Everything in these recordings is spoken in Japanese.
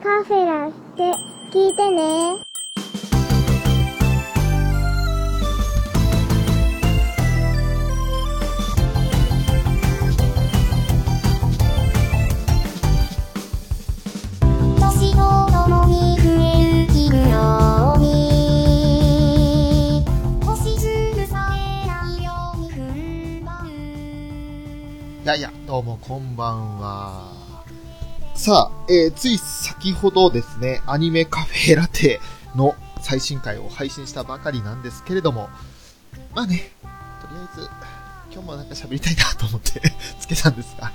カフェラって聞いてね。年とともに増える日のように星屑さえないように踏ん張るいやいや、どうもこんばんは。さあ、えー、つい先ほどですね、アニメカフェラテの最新回を配信したばかりなんですけれども、まあね、とりあえず、今日もなんか喋りたいなと思って つけたんですが、ね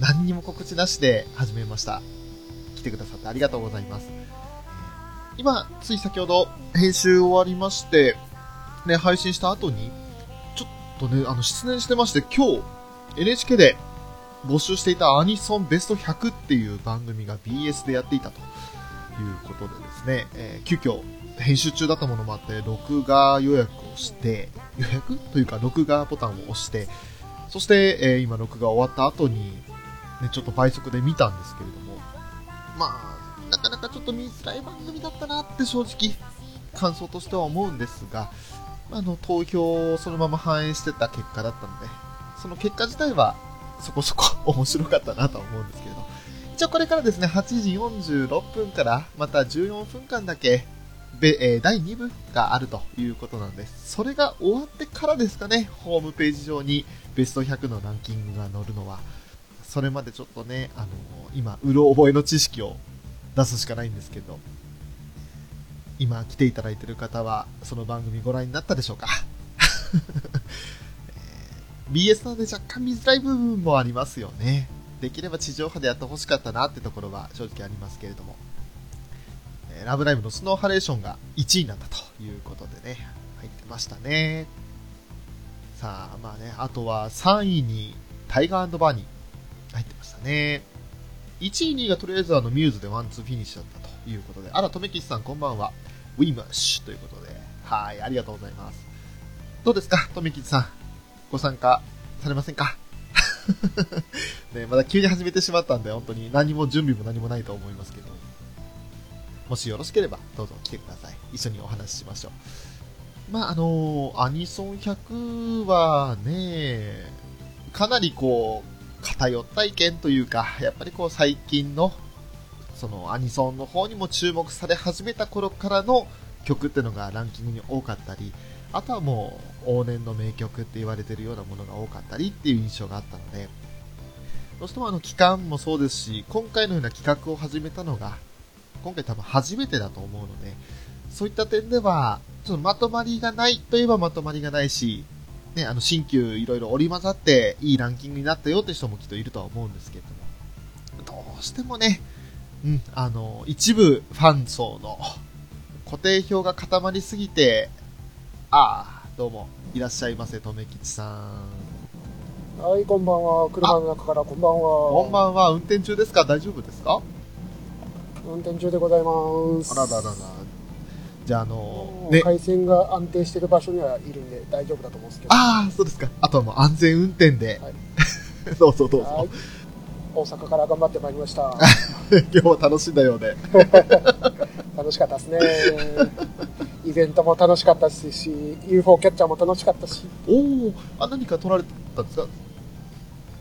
何にも告知なしで始めました。来てくださってありがとうございます。今、つい先ほど編集終わりまして、ね、配信した後に、ちょっとね、あの、失念してまして、今日、NHK で募集していたアニソンベスト100っていう番組が BS でやっていたということでですね、えー急遽編集中だったものもあって、録画予約をして、予約というか録画ボタンを押して、そして、えー今録画終わった後に、ね、ちょっと倍速で見たんですけれども、まあ、なかなかちょっと見づらい番組だったなって正直、感想としては思うんですが、あの、投票をそのまま反映してた結果だったので、その結果自体はそこそこ面白かったなと思うんですけれど、一応これからですね、8時46分からまた14分間だけ、べえー第2部があるということなんです。それが終わってからですかね、ホームページ上にベスト100のランキングが載るのは。それまでちょっとね、あの今、うろ覚えの知識を出すしかないんですけど、今来ていただいている方は、その番組ご覧になったでしょうか？BS なので若干見づらい部分もありますよね。できれば地上波でやってほしかったなってところは正直ありますけれども。えーラブライブのスノーハレーションが1位なったということでね、入ってましたね。さあ、まあね、あとは3位にタイガーバーニー入ってましたね。1位、2位がとりあえずあのミューズでワンツーフィニッシュだったということで、あら、とめきちさんこんばんは。ウィーマッシュということで、はい、ありがとうございます。どうですか、とめきちさん？ご参加されませんか？ね、まだ急に始めてしまったんで、本当に何も準備も何もないと思いますけど、もしよろしければ、どうぞ来てください。一緒にお話ししましょう。まあ、あのアニソン100はね、かなりこう、偏った意見というか、やっぱりこう、最近の、そのアニソンの方にも注目され始めた頃からの曲っていうのがランキングに多かったり、あとはもう往年の名曲って言われてるようなものが多かったりっていう印象があったので、どうしてもあの期間もそうですし、今回のような企画を始めたのが、今回多分初めてだと思うので、そういった点では、ちょっとまとまりがないといえばまとまりがないし、ね、あの新旧いろいろ織り交ざっていいランキングになったよって人もきっといるとは思うんですけれども、どうしてもね、うん、あの、一部ファン層の固定票が固まりすぎて、ああ、どうも、いらっしゃいませ、とめきちさん。はい、こんばんは。車の中からこんばんは。こんばんは、運転中ですか？大丈夫ですか？運転中でございます。あらららら。じゃあ、あのね、回線が安定してる場所にはいるんで大丈夫だと思うんですけど。ああ、そうですか。あとはもう安全運転で。はい どうぞどうぞはい。。大阪から頑張ってまいりました。今日は楽しんだようで。楽しかったですね。イベントも楽しかったし、UFO キャッチャーも楽しかったし、おお、あ、何か取られたんですか？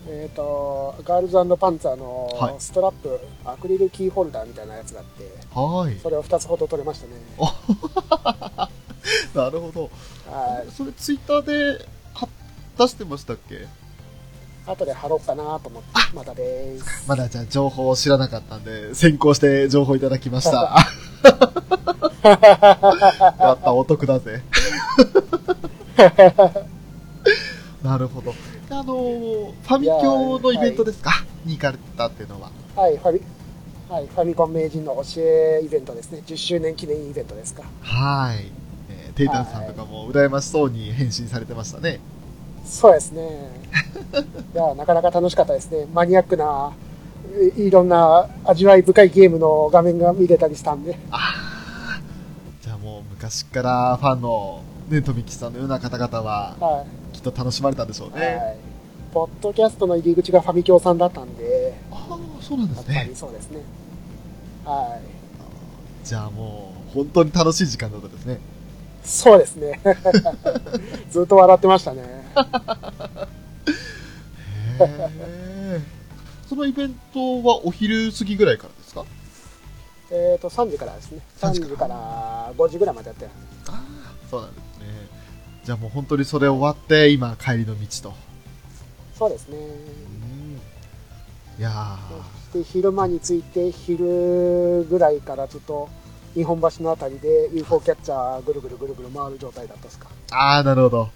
えっ、と、ガールズパンツァーのはいストラップ、アクリルキーホルダーみたいなやつがあって、はい。それを2つほど取れましたね。なるほど。はい。それツイッターでは出してましたっけ？後で貼ろうかなと思って、まだです。まだじゃあ情報を知らなかったんで、先行して情報いただきました。やった、お得だぜ。なるほど。あのー、ファミ教のイベントですか、に行かれたっていうのは。はい、ファミ、はい、ファミコン名人の教えイベントですね。10周年記念イベントですか。はい。えーテイタンさんとかも羨ましそうに返信されてましたね。そうですね。いや、なかなか楽しかったですね。マニアックな、いいろんな味わい深いゲームの画面が見れたりしたんで。ああ。じゃあもう昔からファンの、ね、富木さんのような方々は、はきっと楽しまれたんでしょうい。ね。はい。ポッドキャストの入り口がファミ教さんだったんで、ああ、そうなんですね。やっぱりそうですね。はい。じゃあもう、本当に楽しい時間だったですね。そうですね。ずっと笑ってましたね。へえ。そのイベントはお昼過ぎぐらいからですか？えっと、3時からですね。3 3時時から5時ぐらいまでやってる。ああ、そうなんですね。じゃあもう本当にそれ終わって、今帰りの道と。そうですね。うんいやで、昼間に着いて、昼ぐらいからちょっと、日本橋のあたりで UFO キャッチャーぐるぐるぐるぐる回る状態だったですか？ー、ああ、なるほど。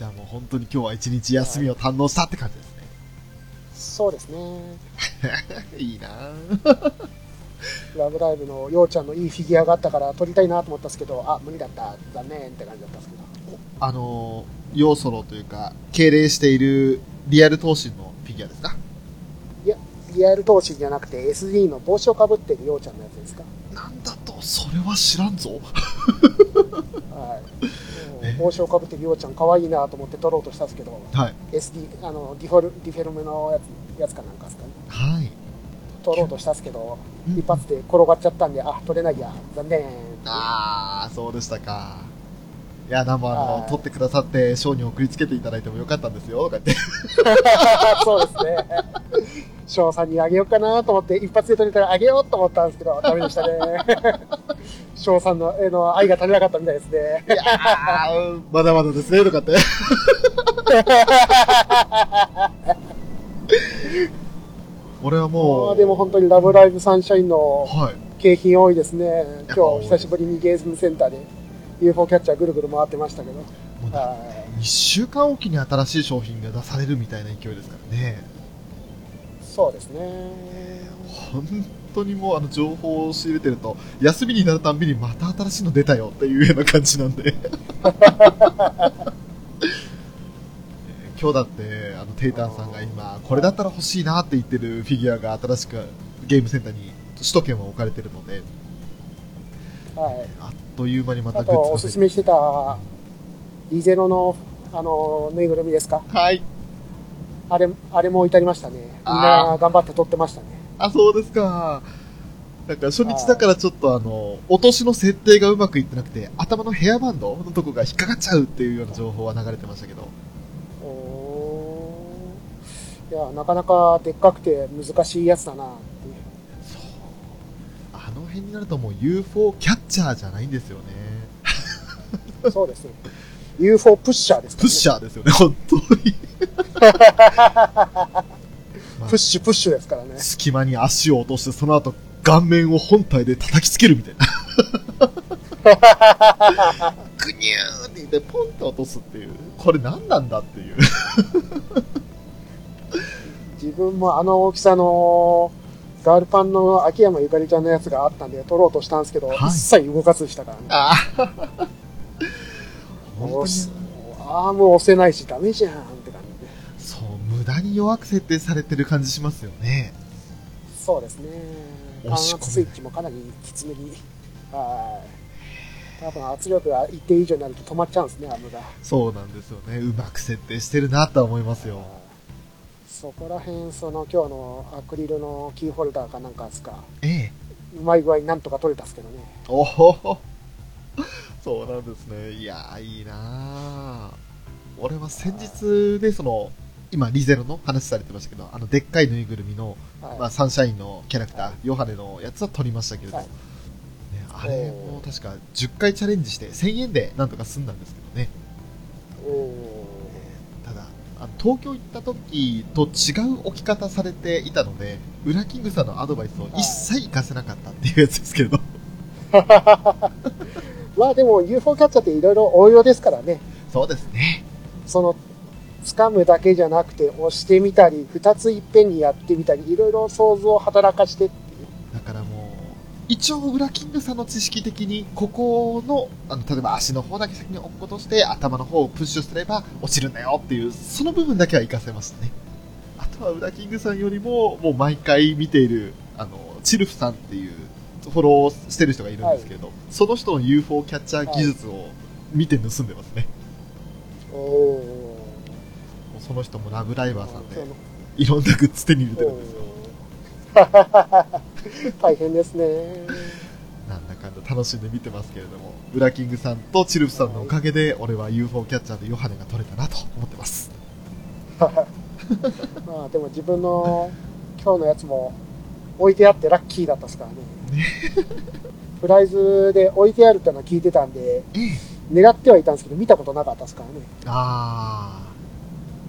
じゃあもう本当に今日は一日休みを堪能したって感じですね。そうですね。いいなラブライブのようちゃんのいいフィギュアがあったから撮りたいなと思ったんですけど、あ、無理だった、残念って感じだったんですけど。あのー、要ソロというか、敬礼しているリアル闘神のフィギュアですか？いや、リアル投資じゃなくて SD の帽子をかぶってるようちゃんのやつですか。なんだと、それは知らんぞ。はい。え帽子をかぶってうちゃん可愛いなと思って撮ろうとしたんですけど、はい。SD、あの、ディフォル、ディフェルメのやつ、やつかなんかですかね。はい。撮ろうとしたんですけど、うん一発で転がっちゃったんで、あ、撮れないや、残念。ああ、そうでしたか。いや、なんもあの、はい撮ってくださって、賞に送りつけていただいてもよかったんですよ、とか言って。そうですね。翔さんにあげようかなと思って、一発で撮れたらあげようと思ったんですけど、ダメでしたね。翔さんの絵の愛が足りなかったみたいですね。いやー、まだまだですね、とかって。俺はもう、でも本当にラブライブサンシャインのはい。景品多いですね。やっぱ多い今日久しぶりにゲームセンターで UFO キャッチャーぐるぐる回ってましたけど。もうだは1週間おきに新しい商品が出されるみたいな勢いですからね。い。そうですね。本当にもうあの情報を仕入れてると、休みになるたんびにまた新しいの出たよっていうような感じなんで。今日だって、あの、テイタンさんが今、これだったら欲しいなって言ってるフィギュアが新しくゲームセンターに首都圏は置かれてるので、はい。あっという間にまたあグッズおすすめしてた、リゼロの、あの、ぬいぐるみですか？はい。あれ、あれも至りましたね。みんあな頑張って撮ってましたね。あ、そうですか。なんか初日だからちょっとあの、落としの設定がうまくいってなくて、頭のヘアバンドのとこが引っかかっちゃうっていうような情報は流れてましたけど。いや、なかなかでっかくて難しいやつだなって。そう。あの辺になるともう UFO キャッチャーじゃないんですよね。そうですね。UFO プッシャーです。プッシャーですよね、本当に。プッシュプッシュですからね。隙間に足を落として、その後顔面を本体で叩きつけるみたいな。グニューって言ってポンって落とすっていう。これ何なんだっていう。自分もあの大きさのガールパンの秋山ゆかりちゃんのやつがあったんで撮ろうとしたんですけど、はい一切動かずでしたからね。ああ。本当に押すアーム押せないしダメじゃんって感じで。そう、無駄に弱く設定されてる感じしますよね。そうですね。感圧スイッチもかなりきつめに。はい。多分圧力が一定以上になると止まっちゃうんですね、アームが。そうなんですよね。うまく設定してるなとは思いますよ。そこら辺、その今日のアクリルのキーホルダーかなんかですか、ええ。うまい具合になんとか取れたんですけどね。おほそうなんですね。いやー、いいなー俺は先日で、その、今、リゼロの話されてましたけど、あの、でっかいぬいぐるみの、はい。まあ、サンシャインのキャラクター、ヨハネのやつは撮りましたけれど、はいね、あれも確か10回チャレンジして1000円でなんとか済んだんですけどね。おただ、あの東京行った時と違う置き方されていたので、ウラキングさんのアドバイスを一切活かせなかったっていうやつですけれど。ーまあでも UFO キャッチャーっていろいろ応用ですからね。そうですね。その、掴むだけじゃなくて押してみたり、二ついっぺんにやってみたり、いろいろ想像を働かしてっていう。だからもう、一応、ウラキングさんの知識的に、ここの、あの、例えば足の方だけ先に置くことして、頭の方をプッシュすれば落ちるんだよっていう、その部分だけは活かせましたね。あとは、ウラキングさんよりも、もう毎回見ている、あの、チルフさんっていう、フォローしてる人がいるんですけれど、その人の UFO キャッチャー技術を見て盗んでますね。おもうその人もラブライバーさんでいろんなグッズ手に入れてるんですよ。大変ですね。なんだかんだ楽しんで見てますけれども、ウラキングさんとチルフさんのおかげで、俺は UFO キャッチャーでヨハネが取れたなと思ってます。まあでも自分の今日のやつも置いてあってラッキーだったですからね。プライズで置いてあるってのは聞いてたんで、ええ。狙ってはいたんですけど、見たことなかったですからね。あ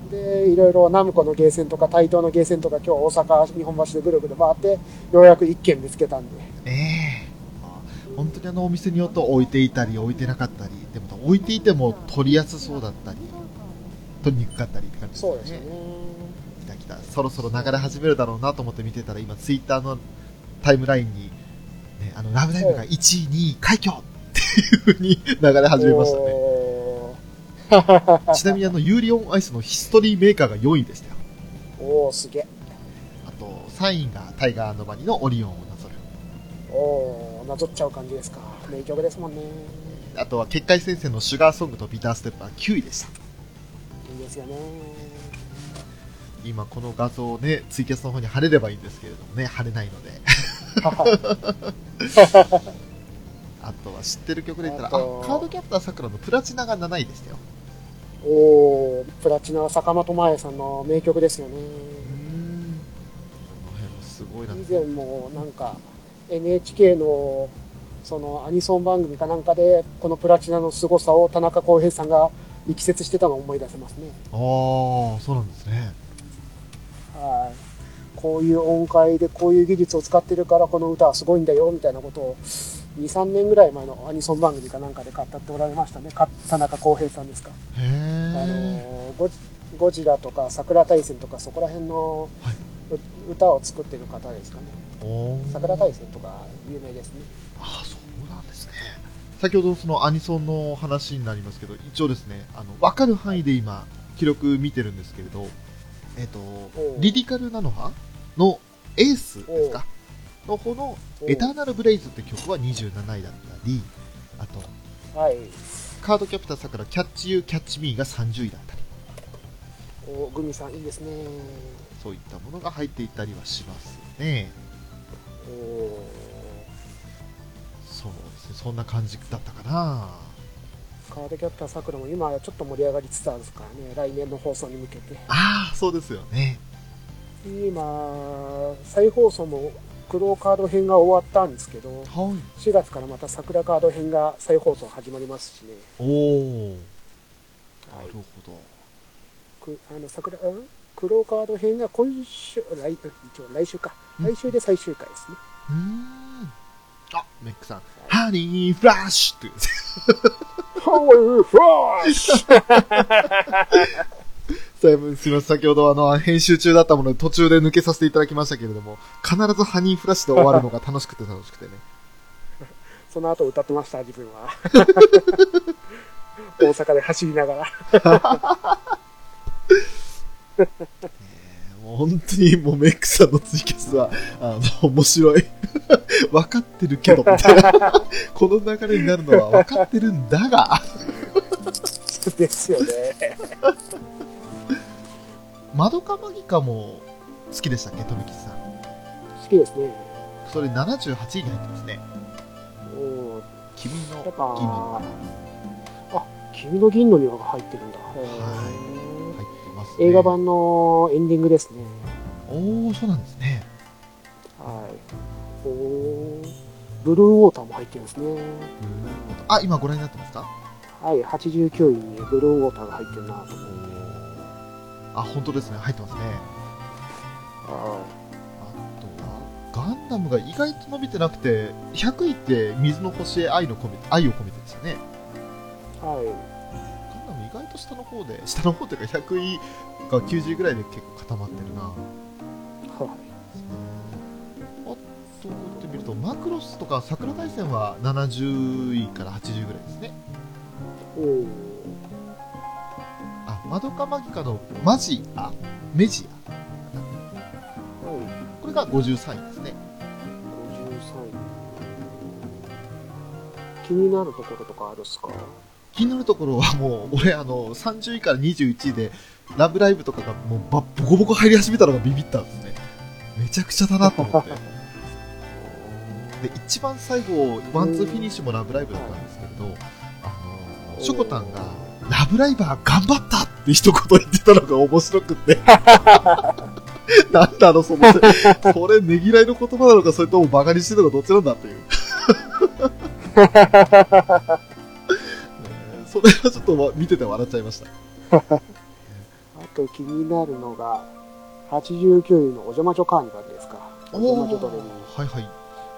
で、いろいろナムコのゲーセンとか台東のゲーセンとか今日大阪、日本橋でぐるぐる回って、ようやく一軒見つけたんで。ー、ええまあ本当にあのお店によって置いていたり置いてなかったり、でも置いていても取りやすそうだったり、取りにくかったりって感じですよね。そうですよね。来た来た。そろそろ流れ始めるだろうなと思って見てたら、今ツイッターのタイムラインに、ね、あの、ラブライブが1位、2位、快挙っていう風に流れ始めましたね。おちなみにあの、ユーリオンアイスのヒストリーメーカーが4位でしたよ。ーおー、すげえ。あと、3位がタイガーのバニのオリオンをなぞる。おー、なぞっちゃう感じですか。名曲ですもんね。あとは、結界戦線のシュガーソングとビターステップは9位でした。いいですよね。今この画像をね、ツイキャスの方に貼れればいいんですけれどもね、貼れないので。あとは知ってる曲で言ったら、あカードキャプターさくらのプラチナが7位でしたよ。おー、プラチナ坂本真綾さんの名曲ですよね。うーん。この辺もすごいな。以前もなんか NHK のそのアニソン番組かなんかでこのプラチナの凄さを田中康平さんが力説してたのを思い出せますね。ああ、そうなんですね。はい。こういう音階でこういう技術を使ってるからこの歌はすごいんだよみたいなことを2、3年ぐらい前のアニソン番組かなんかで語っておられましたね。か田中康平さんですか。へあえ。のゴジゴジラとか桜大戦とかそこら辺のはいう歌を作ってる方ですかね。桜大戦とか有名ですね。ああ、そうなんですね。先ほどそのアニソンの話になりますけど、一応ですね、あの、わかる範囲で今、記録見てるんですけれど、えっ、とお、うリディカルナノハのエースですか？の方のエターナルブレイズって曲は27位だったり、あと、はい。カードキャプターさくらキャッチユーキャッチミーが30位だったり、おグミさんいいですね。そういったものが入っていったりはしますね。おそうですね、そんな感じだったかな。カードキャプターさくらも今はちょっと盛り上がりつつあるですからね、来年の放送に向けて。ああ、そうですよね。今、再放送もクローカード編が終わったんですけど、はい。4月からまた桜カード編が再放送始まりますしね。おお、はないるほど。くあの桜ん？クローカード編が今週、来一応来週か。うん来週で最終回ですね。うーん。あ、メックさん。ハニーフラッシュって言うんですよ。ハワイフラッシュ すいません、先ほどあの、編集中だったもので途中で抜けさせていただきましたけれども、必ずハニーフラッシュで終わるのが楽しくて楽しくてね。その後歌ってました、自分は。大阪で走りながら。えーもう本当にもうメックさんのツイキャスは、あの、面白い。分かってるけど、みたいな。この流れになるのは分かってるんだが、ですよね。マドカマギカも好きでしたっけ、富吉さん。好きですね。それ78位に入ってますね。おー君の銀ぱの、あ、君の銀の庭が入ってるんだ。へー入ってますね。映画版のエンディングですね。おー、そうなんですね。はい。おーブルーウォーターも入ってるんですね。あ、今ご覧になってますか？はい、89位にブルーウォーターが入ってるなと思って。あ、本当ですね。入ってますね。はあとは、ガンダムが意外と伸びてなくて、100位って水の星へ愛の込めて、愛を込めてですよね。い。はい。ガンダム意外と下の方で、下の方というか100位が90位ぐらいで結構固まってるな。はい。あと、こうやって見ると、マクロスとか桜大戦は70位から80位ぐらいですね。おーあ、マドカマギカのマジア、メジア。はい。これが53位ですね。53位。気になるところとかあるっすか？気になるところはもう、俺あの、30位から21位で、ラブライブとかがもうばボコボコ入り始めたのがビビったんですね。めちゃくちゃだなと思って。で一番最後ワンツーフィニッシュも「ラブライブ!」だったんですけれど、あのショコタンが「ラブライバー頑張った!」って一言言ってたのが面白くって なんだろその それねぎらいの言葉なのかそれともバカにしてるのかどっちなんだっていう ねそれはちょっとわ見てて笑っちゃいましたあと気になるのが、89位のお邪魔女カーニバルですか。お邪魔女ドレミ。はいはい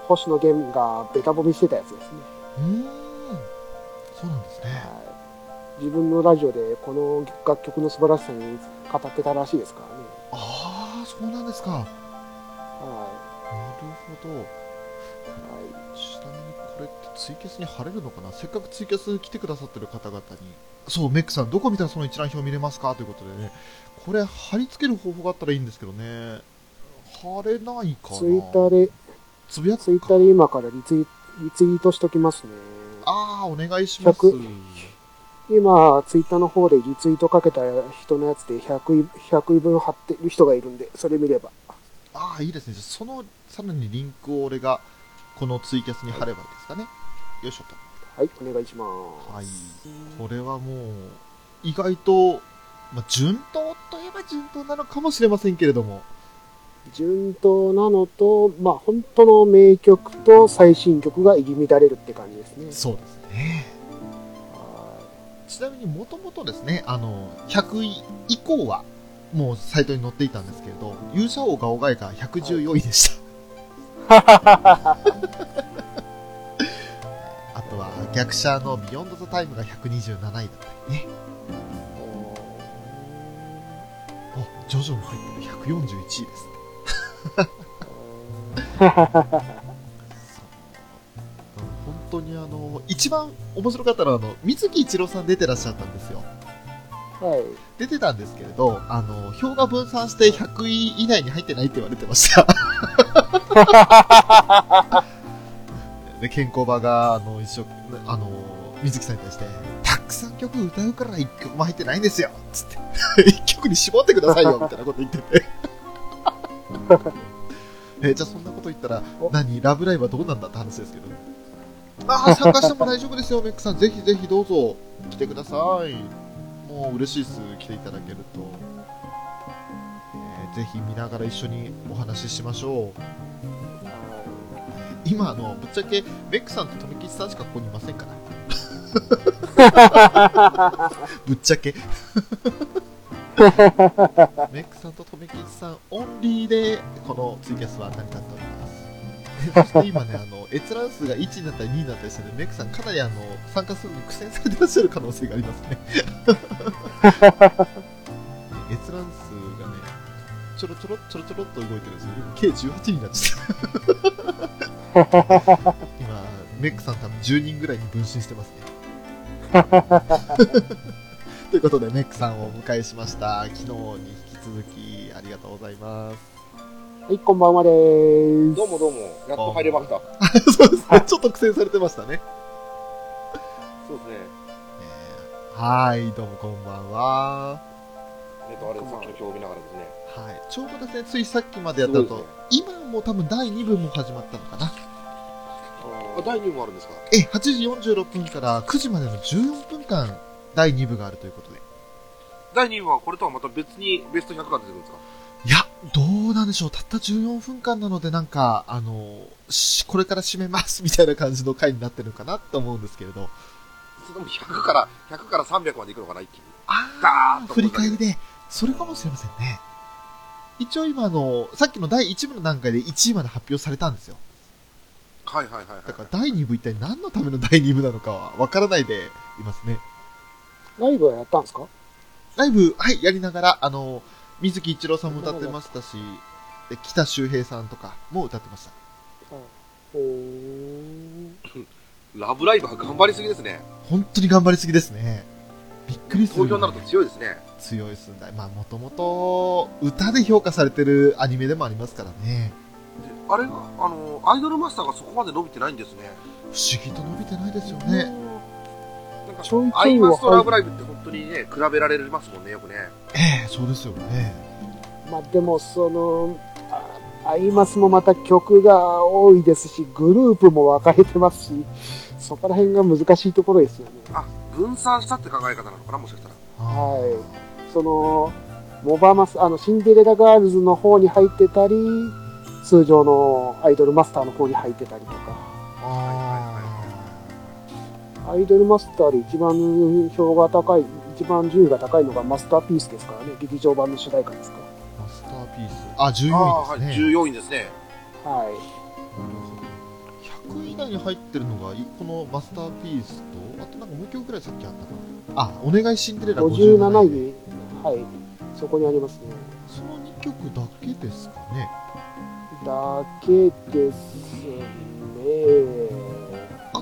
星野源がベタ褒めしてたやつですね。うーんそうなんですねはい。自分のラジオでこの楽曲の素晴らしさに語ってたらしいですからね。ああそうなんですか。なるはほど。い。はい。ちなみにこれってツイキャスに貼れるのかな？せっかくツイキャス来てくださってる方々に。そうメックさんどこ見たらその一覧表見れますかということでね。これ貼り付ける方法があったらいいんですけどね。貼れないかな？ツイッターで、つぶやくツイッターで今からリツイリツイートしときますね。ああお願いします。100今、ツイッターの方でリツイートかけた人のやつで100位 ,100 位分貼ってる人がいるんで、それ見れば。ああいいですねそのさらにリンクを俺がこのツイキャスに貼ればいいですかね、よいしょとはい、お願いします。はいこれはもう意外と、まあ、順当といえば順当なのかもしれませんけれども順当なのと、まあ、本当の名曲と最新曲が入り乱れるって感じですね。そうですねはちなみにもともとですねあの100位以降はもうサイトに載っていたんですけれど勇者王ガオガイガーが114位でした、あとは逆シャアの Beyond the Time が127位だったりね。あジョジョも入ってる。141位です 当にあの一番面白かったのはあの水木一郎さん出てらっしゃったんですよ。はい。出てたんですけれどあの票が分散して100位以内に入ってないって言われてました。で健康場があの一生あの水木さんに対してたくさん曲歌うから1曲も入ってないんですよ。つって。1曲に絞ってくださいよみたいなこと言ってて。えじゃあそんなこと言ったらお。何？ラブライブはどうなんだって話ですけどああ 参加しても大丈夫ですよメックさん。ぜひぜひどうぞ。来てください。もう嬉しいです。来ていただけると、えーぜひ見ながら一緒にお話ししましょう。今あのぶっちゃけメックさんと富吉さんしかここにいませんから。ぶっちゃけ。メックさんと富吉さんオンリーでこのツイキャスは成り立っておりますそして今ねあの閲覧数が1になったり2になったりしてねメックさんかなりあの参加するのに苦戦されてらっしゃる可能性がありますね。閲覧数がねちょろちょろちょろちょろっと動いてるんですよ。計18になっちゃった 今メックさん多分10人ぐらいに分身してますね。ということでメックさんをお迎えしました。昨日に引き続きありがとうございますはい、こんばんはでーす。どうもどうも、やっと入れました。そうですね。ちょっと苦戦されてましたね。そうですね。えーはいどうもこんばんは。えっと、あれ、さっきの表を見ながらですね。はいちょうどですねついさっきまでやったのと、すごいですね。今もう多分第2部も始まったのかな。あ、第2部もあるんですか？え8時46分から9時までの14分間第2部があるということで。第2部はこれとはまた別にベスト100が出てくるんですか？いやどうなんでしょう。たった14分間なのでなんかあのしこれから締めますみたいな感じの回になってるのかなと思うんですけれど。それでも100から、100から300までいくのかな、一気に。あダーッと振り返りで。それかもしれませんね。一応今あのさっきの第1部の段階で1位まで発表されたんですよ。はいはいはいはい。だから第2部一体何のための第2部なのかはわからないでいますね。ライブはやったんですか？ライブ、はい、やりながら、あの、水木一郎さんも歌ってましたし、で北周平さんとかも歌ってました。おー。ラブライブは頑張りすぎですね。本当に頑張りすぎですね。びっくりする。投票になると強いですね。強いですんだ。まあ、もともと、歌で評価されてるアニメでもありますからね。であれが、あの、アイドルマスターがそこまで伸びてないんですね。不思議と伸びてないですよね。なんかちょいちょいはアイマスとラブライブって本当にね、比べられますもんね、よくね。ええそうですよね。まあでも、その、あアイマスもまた曲が多いですし、グループも分かれてますし、そこら辺が難しいところですよね。あ、分散したって考え方なのかな、もしかしたら。はい。その、モバマス、あの、シンデレラガールズの方に入ってたり、通常のアイドルマスターの方に入ってたりとか。あアイドルマスターで一番票が高い、一番順位が高いのがマスターピースですからね、劇場版の主題歌ですか。ーマスターピース。あ、14ああ、はい、位ですね。14位ですね。はい。100位以内に入ってるのが、いこのマスターピースと、あとなんかもう一曲ぐらいさっきあったかな。あ、お願いシンデレラ57 57位。位に、はい。そこにありますね。その2曲だけですかね。だけですね。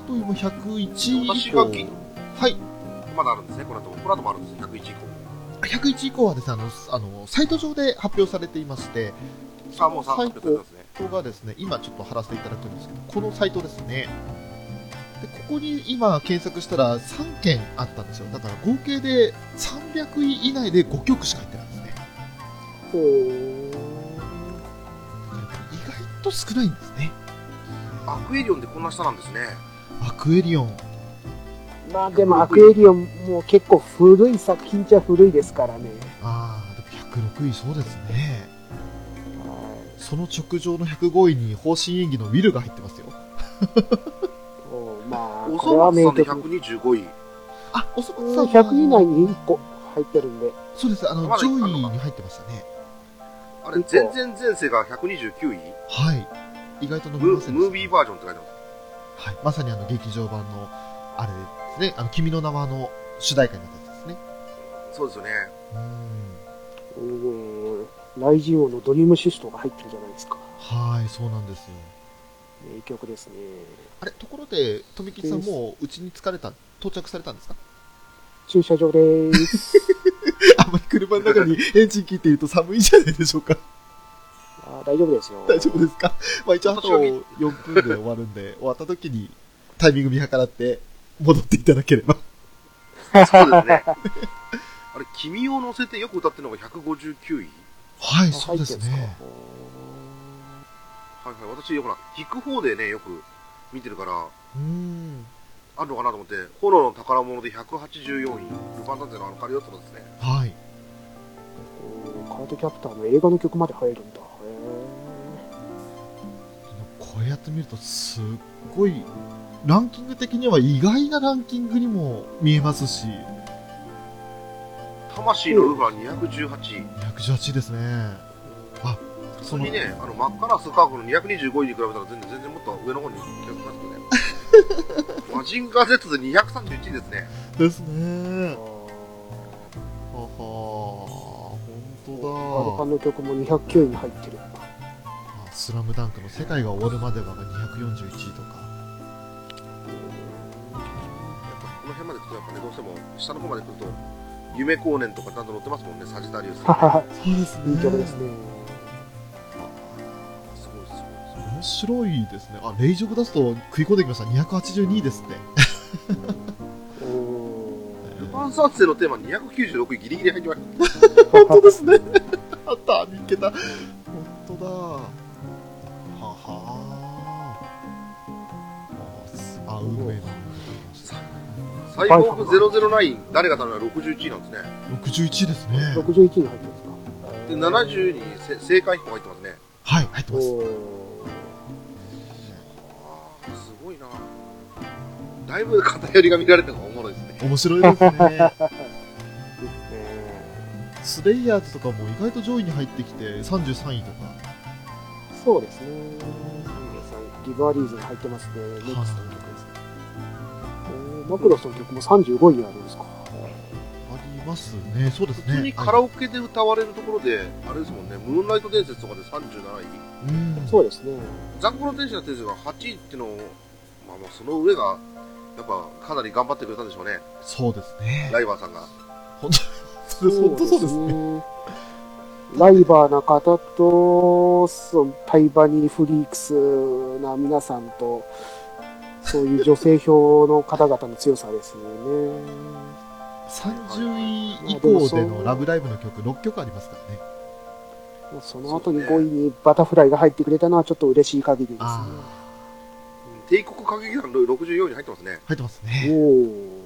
あと今101位以降。私がきはい。まだあるんですね、この後。この後もあるんですね、101以降。101以降はですね、あの、あの、サイト上で発表されていまして、あ、もう3発表されてますね。ここがですね、今ちょっと貼らせていただくんですけど、このサイトですね。で、ここに今検索したら3件あったんですよ。だから合計で300位以内で5曲しか入ってないんですね。ほー意外と少ないんですね。アクエリオンでこんな下なんですね。アクエリオン。まあでもアクエリオンも結構古い作品じゃ古いですからね。ああ、でも106位、そうですね。はその直上の105位に方針演技のウィルが入ってますよ。いおまあ、おこれはそ松さんで名曲。125位。あ、おそうん松さん100位以内に1個入ってるんで。そうです。あの、上位に入ってましたね。あれ、全然前世が129位？はい。意外と伸びムませんでしたムービーバージョンって書いてます。はい。まさにあの、劇場版の、あれですね。あの、君の名はの主題歌になったやつですね。そうですよね。うーん。うん。ライジン王のドリームシストが入ってるじゃないですか。はい、そうなんですよ。名曲ですね。あれ、ところで、富木さんもう、うちに疲れた、到着されたんですか？駐車場でーす。あんまり車の中にエンジン切っていると寒いんじゃないでしょうか。あ大丈夫ですよ。大丈夫ですか？まあ一応あと私は4分で終わるんで、終わった時にタイミング見計らって戻っていただければ。そうですね。あれ、君を乗せてよく歌ってるのが159位はい、あそうですね。はいはい。私、ほら、弾く方でね、よく見てるから、うーん。あるのかなと思って、炎の宝物で184位。ルパン探偵のあのカリオットのですね。はい。うんカードキャプターの映画の曲まで入るんだ。って見るとすっごい、ランキング的には意外なランキングにも見えますし、魂のウーファー218位。118ですね。あ、普通にね、あの、真っ赤なスカーフの225位に比べたら全然、全然もっと上の方に気がしますけどね。マジンガー Z で231位ですね。ですーね。はは本アル当だ。パンの曲も209位に入ってる。あスラムダンクの世界が終わるまではが241位とか。やっぱこの辺まで来ると、やっぱね、どうしても下の方まで来ると、夢光年とかちゃんと載ってますもんね、サジタリウス。そうですねいい曲ですね。すごいすごいすごい。面白いですね。あ、レイジョブ出すと食い込んできました。282位ですって。うんルパン三世のテーマ296位ギリギリ入ってました。本当ですね。あった、見っけた。本当だ。運命の。サイボーグ009、誰が頼むのは61位なんですね。61ですね。61位に入ってるんですか。で、70にせ正解飛行入ってますね。はい、入ってます。すごいなだいぶ偏りが見られたのがおもろいですね。面白いですね。スレイヤーズとかも意外と上位に入ってきて33位とか。そうですね。リバーリーズに入ってますね。ネクストの曲ですね。えーマクロスの曲も35位にあるんですか。ありますね。そうですね。普通にカラオケで歌われるところで、あれですもんね、ムーンライト伝説とかで37位。うん。そうですね。ザンコの天使の天使が8位っていうのを、まあまあその上が、やっぱかなり頑張ってくれたんでしょうね、そうですね。ライバーさんが。それ本当そうですね。ね。ライバーな方と、そのタイバニーフリークスな皆さんと、そういう女性票の方々の強さですよね。30位以降でのラブライブの曲6曲ありますからね。その後に5位にバタフライが入ってくれたのはちょっと嬉しい限りですね。あ帝国歌劇団64に入ってますね。あ、入ってますおね。ー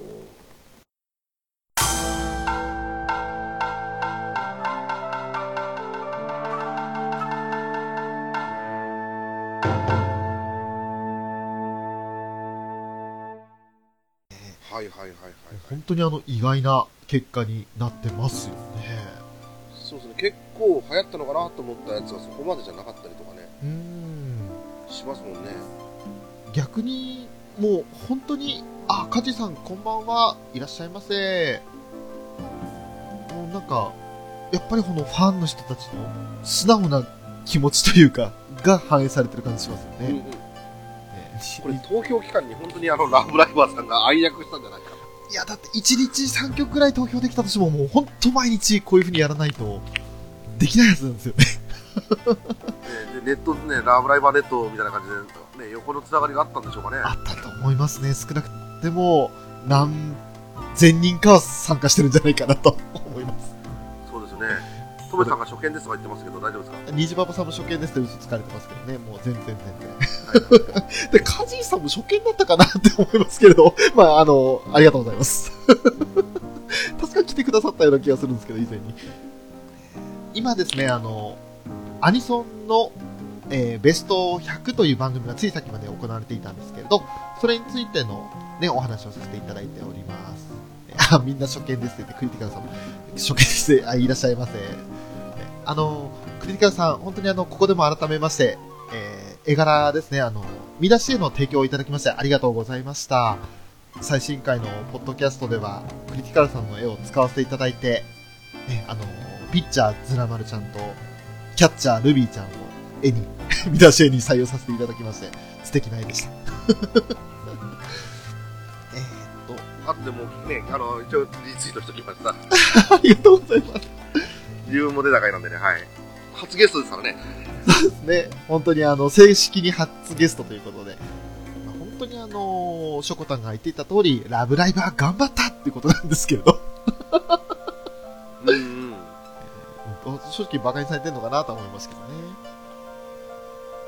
本当にあの、意外な結果になってますよね。そうですね。結構流行ったのかなと思ったやつがそこまでじゃなかったりとかね、うーん。しますもんね。逆に、もう本当に、あ、カジさんこんばんは、いらっしゃいませ。もうなんか、やっぱりこのファンの人たちの素直な気持ちというか、が反映されてる感じしますよね。うんうん。ねこれ投票期間に本当にあの、ラブライバーさんが暗躍したんじゃないかな。いや、だって1日3曲くらい投票できたとしても、もう本当毎日こういう風にやらないと、できないやつなんですよね。ねでネットでね、ラブライバーネットみたいな感じで、ね、横のつながりがあったんでしょうかね。あったと思いますね。少なくても、何千人かは参加してるんじゃないかなとトメさんが初見ですとか言ってますけど、大丈夫ですかニジババさんも初見ですって嘘つかれてますけどね、もう全然全然。で、カジーさんも初見だったかなって思いますけれど、まあ、あの、ありがとうございます。確か来てくださったような気がするんですけど、以前に。今ですね、あの、アニソンの、えーベスト100という番組がつい先まで行われていたんですけれど、それについてのね、お話をさせていただいております。あ、みんな初見ですって言って、クリティカルさんも、初見ですあ、いらっしゃいませ。あの、クリティカルさん、本当にあの、ここでも改めまして、えー絵柄ですね、あの、見出しへの提供をいただきましてありがとうございました。最新回のポッドキャストでは、クリティカルさんの絵を使わせていただいて、ね、あの、ピッチャーズラマルちゃんと、キャッチャールビーちゃんを絵に、見出し絵に採用させていただきまして、素敵な絵でした。えーっと、あってもね、あの、一応リツイートしておきました。ありがとうございます。自分も出高いなんでね、はい。初ゲストですからね。ね、本当にあの、正式に初ゲストということで、まあ本当にあの、ショコタンが言っていた通り、ラブライバー頑張ったっていうことなんですけれど、うん 正直馬鹿にされてるのかなとは思いますけどね。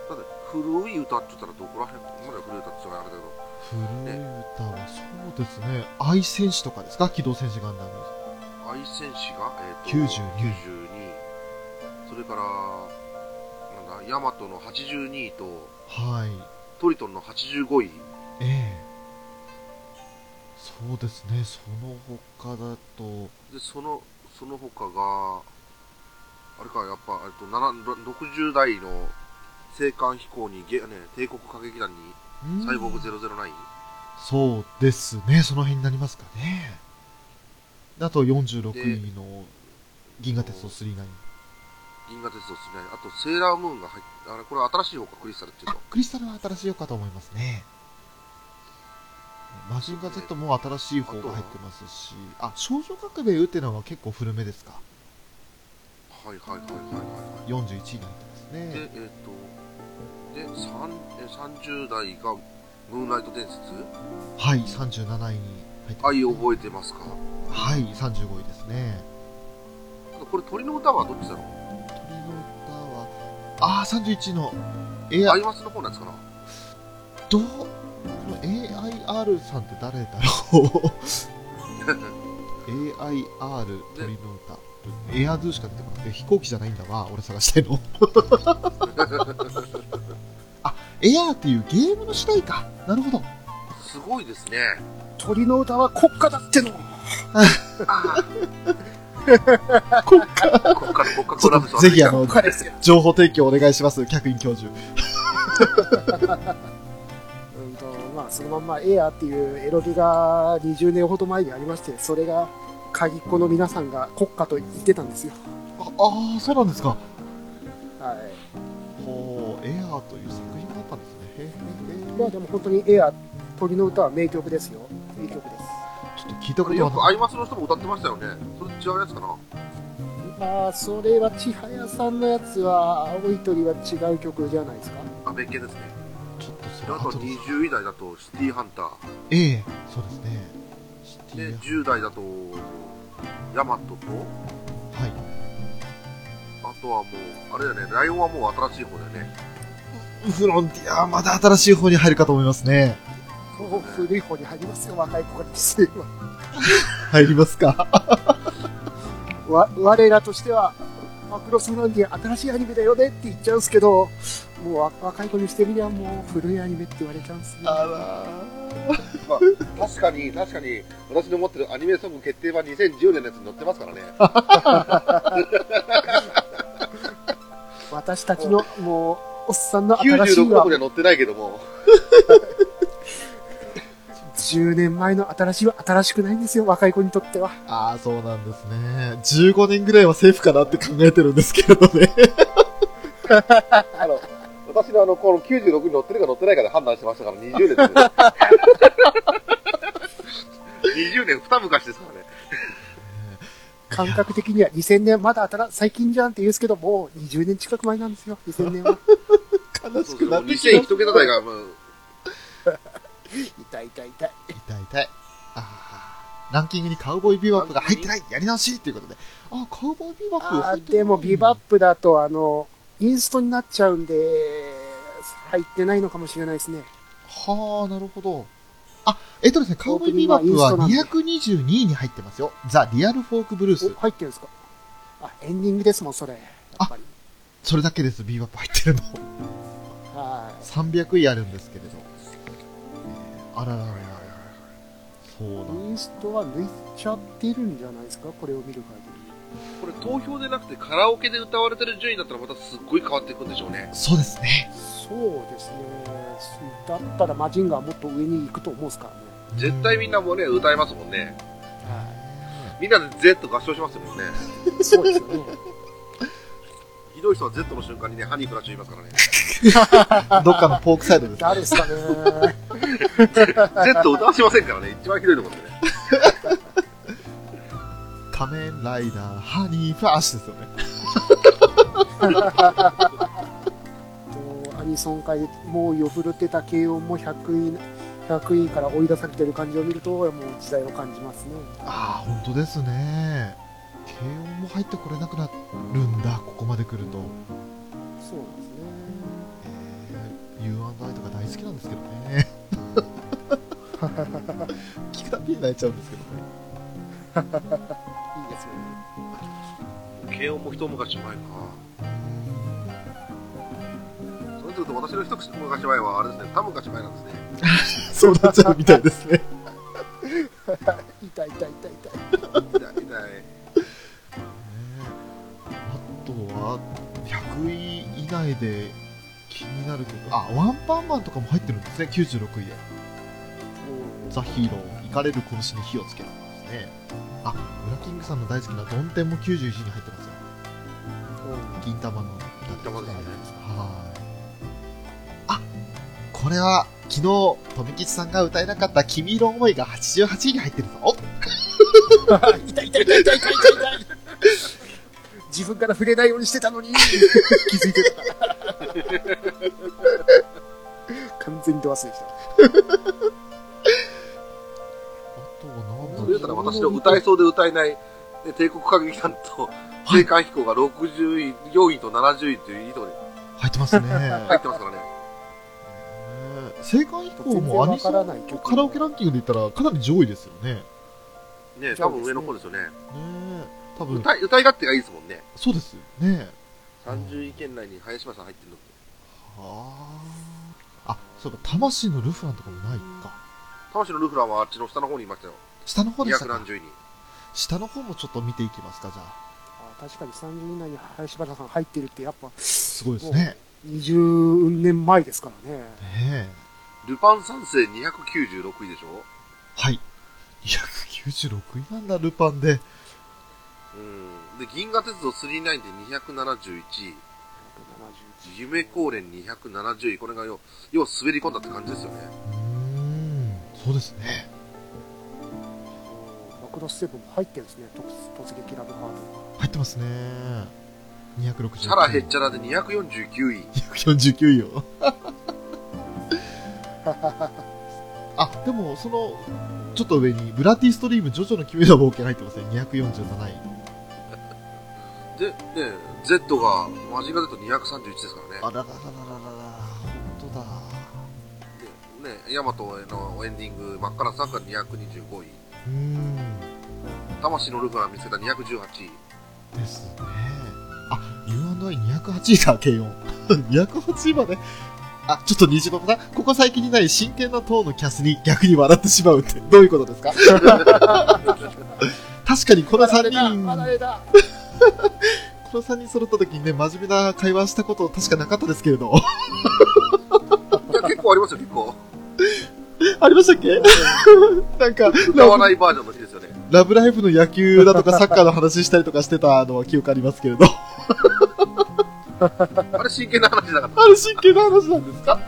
だって、古い歌って言ったらどこら辺まだ古い歌って言ったらあれだけど、古い歌はそうですね、愛戦士とかですか？機動戦士ガンダム。愛戦士が、えー、と92 92それから、なんだ、ヤマトの82位と、はい。トリトンの85位。ええそうですね、その他だと、で、その、その他が、あれか、やっぱ、えっと、7 60代の青函飛行に、ゲね、帝国歌劇団に、うんサイボーグ009。そうですね、その辺になりますかね。であと46位の銀河鉄道39。銀河鉄道ですね。あと、セーラームーンが入って、あれ、これ新しい方か、クリスタルっていうあと。、クリスタルは新しい方かと思いますね。マジンガ Z も新しい方が入ってますし、あ、少女革命っていうのは結構古めですか。はいはいはいはいはい。41位に入ってますで、ね。えっ、と、で、三え30代がムーンライト伝説？はい、37位に入ってます、愛覚えてますか？はい、35位ですね。これ鳥の歌はどっちだろう？鳥の歌は、あー、31位の、えアイマスの方なんですかな？どう、この AIR さんって誰だろう ?AIR 鳥の歌。エアドゥしか出てこなくて、飛行機じゃないんだわ、俺探したいの。あ、エアーっていうゲームの主題歌。なるほど。すごいですね。鳥の歌は国家だっての。国家、国家の国家コラボとぜひあの。情報提供お願いします、客員教授。うんと、まあ、そのまんまエアーっていうエロビが20年ほど前にありまして、それが鍵っ子の皆さんが国家と言ってたんですよ。ああー、そうなんですか。はい。ほう、エアーという作品があったんですね。まあでも本当にエアー、鳥の歌は名曲ですよ。名曲です。ちょっと聞いたことはない。よくアイマスの人も歌ってましたよね。それ違うやつかなまあ、それは千早さんのやつは、青い鳥は違う曲じゃないですか？あ、別件ですね。ちょっとそであとれ後で20位台だとシティハンター。ええそうですね。シテで、ィ10代だと、ヤマトと、はい。ああとはもう、あれだよね、ライオンはもう新しい方だよね。フロンティアはまだ新しい方に入るかと思いますね。古い方に入りますよ、若い子がですね。入りますか？わ我らとしては、マクロスフロンティア新しいアニメだよねって言っちゃうんですけど、もうわ若い子にしてみりゃもう古いアニメって言われちゃうんですね。あらまあ、確かに、確かに、私の持ってるアニメソング決定版2010年のやつに載ってますからね。私たちのもう、おっさんの新しい96はのには載ってないけども、10年前の新しいは新しくないんですよ、若い子にとっては。ああ、そうなんですね。15年ぐらいはセーフかなって考えてるんですけれどね。あの、私のあの、この96に載ってるか載ってないかで判断してましたから、20年ですよ。20年二昔ですからね。感覚的には2000年、まだ新最近じゃんって言うんですけど、もう20年近く前なんですよ、2000年は。悲しくなってきた。2000一桁台が、もう、痛い痛い痛い。痛い痛い。あーランキングにカウボーイビバップが入ってないやり直しっていうことで。あ、カウボーイビバップあ入ってないーでもビバップだと、あの、インストになっちゃうんで、入ってないのかもしれないですね。はあ、なるほど。あ、えっとですね、カウボーイビバップは222位に入ってますよ。ザ・リアルフォークブルースお。入ってるんですか？あ、エンディングですもん、それ。やっぱり。それだけです、ビバップ入ってるの。は300位あるんですけれど。えーあらららららら。そうい。なんインストは抜いちゃってるんじゃないですか？これを見る限これ投票でなくてカラオケで歌われてる順位だったらまたすっごい変わっていくんでしょうね。そうですね。り。そうですね。だったらマジンガーもっと上に行くと思うんですからね。絶対みんなもうね、歌えますもんね。はみんなで Z 合唱しますもんね。い。そうですよね。ひどい人は Z の瞬間にね、ハニークラッチ言いますからね。どっかのポークサイドです、誰ですかね。Z 歌わしませんからね、一番ひどいところでね。仮面ライダー、ハニーフラッシュですよね。とアニソン界で猛威を振るってた軽音も100位、100位から追い出されてる感じを見ると、もう時代を感じますね。ああ、本当ですね。軽音も入ってこれなくなるんだ、ここまで来ると。そうなんですね。えー、U&I とか大好きなんですけどね。聞くたびに泣いちゃうんですけどね。いいですよね。軽音も一昔前か。そうすると私の一昔前はあれですね、多昔前なんですね。そうなっちゃうみたいですね。痛い痛い痛い痛い。痛い痛いあとは、100位以内でなる曲。あ、ワンパンマンとかも入ってるんですね、96位で。ザ・ヒーロー、怒れる拳に火をつけるんですね。あ、ブラキングさんの大好きなドンテンも91位に入ってますよ。銀玉の歌ですねはい。あ、これは、昨日、富吉さんが歌えなかった君色思いが88位に入ってるぞ。痛い痛い痛い痛い痛い痛い痛い。自分から触れないようにしてたのに 気づいてた。完全にド忘れした。あとはなんだそれだったら私の歌えそうで歌えない、ね、帝国歌劇団と、青函飛行が60位、4位と70位といういいところに入ってますね。入ってますからね。青函飛行もアニソンカラオケランキングで言ったらかなり上位ですよね。ねね多分上の方ですよね。え多分、歌い、歌い勝手がいいですもんね。そうですよね。30位圏内に林間さん入ってるのって。はあ。あ、そうか、魂のルフランとかもないか。魂のルフランはあっちの下の方にいましたよ。下の方でしたか2何十位に。下の方もちょっと見ていきますか、じゃあ。あ確かに30位以内に林原さん入ってるってやっぱすごいですね。20年前ですからね。ねえ。ルパン三世296位でしょ？はい。296位なんだ、ルパンで。うん。で、銀河鉄道39で271位。夢光連270位。これがよ、要は滑り込んだって感じですよね。うーん、そうですね。マクロスセブンも入ってるんですね、突突撃ラブハード入ってますね。260チャラヘッチャラで249位。249位よ。あ、でも、その、ちょっと上に、ブラティストリーム、ジョジョの奇妙な冒険入ってますね。247位。で、ね、Z が、マジンガー Z231 ですからね。あららららららら、本当だ。でね、ヤマトのエンディング、真っ赤なサッカー225位。うーん。魂のルフラン見つけた218位。ですね。あ、U&I208 位だ、軽音。208位まで？あ、ちょっと虹パパさん、ここ最近にない真剣なトーンのキャスに逆に笑ってしまうって、どういうことですか？確かにこの3人、まだあれだ。この3人揃った時にね、真面目な会話したこと確かなかったですけれど。いや、結構ありますよ、結構。ありましたっけ？なんか、歌わないバージョンの日ですよね。ラブライブの野球だとかサッカーの話したりとかしてたのは記憶ありますけれど。あれ真剣な話だかあれ真剣な話なんですか？ら。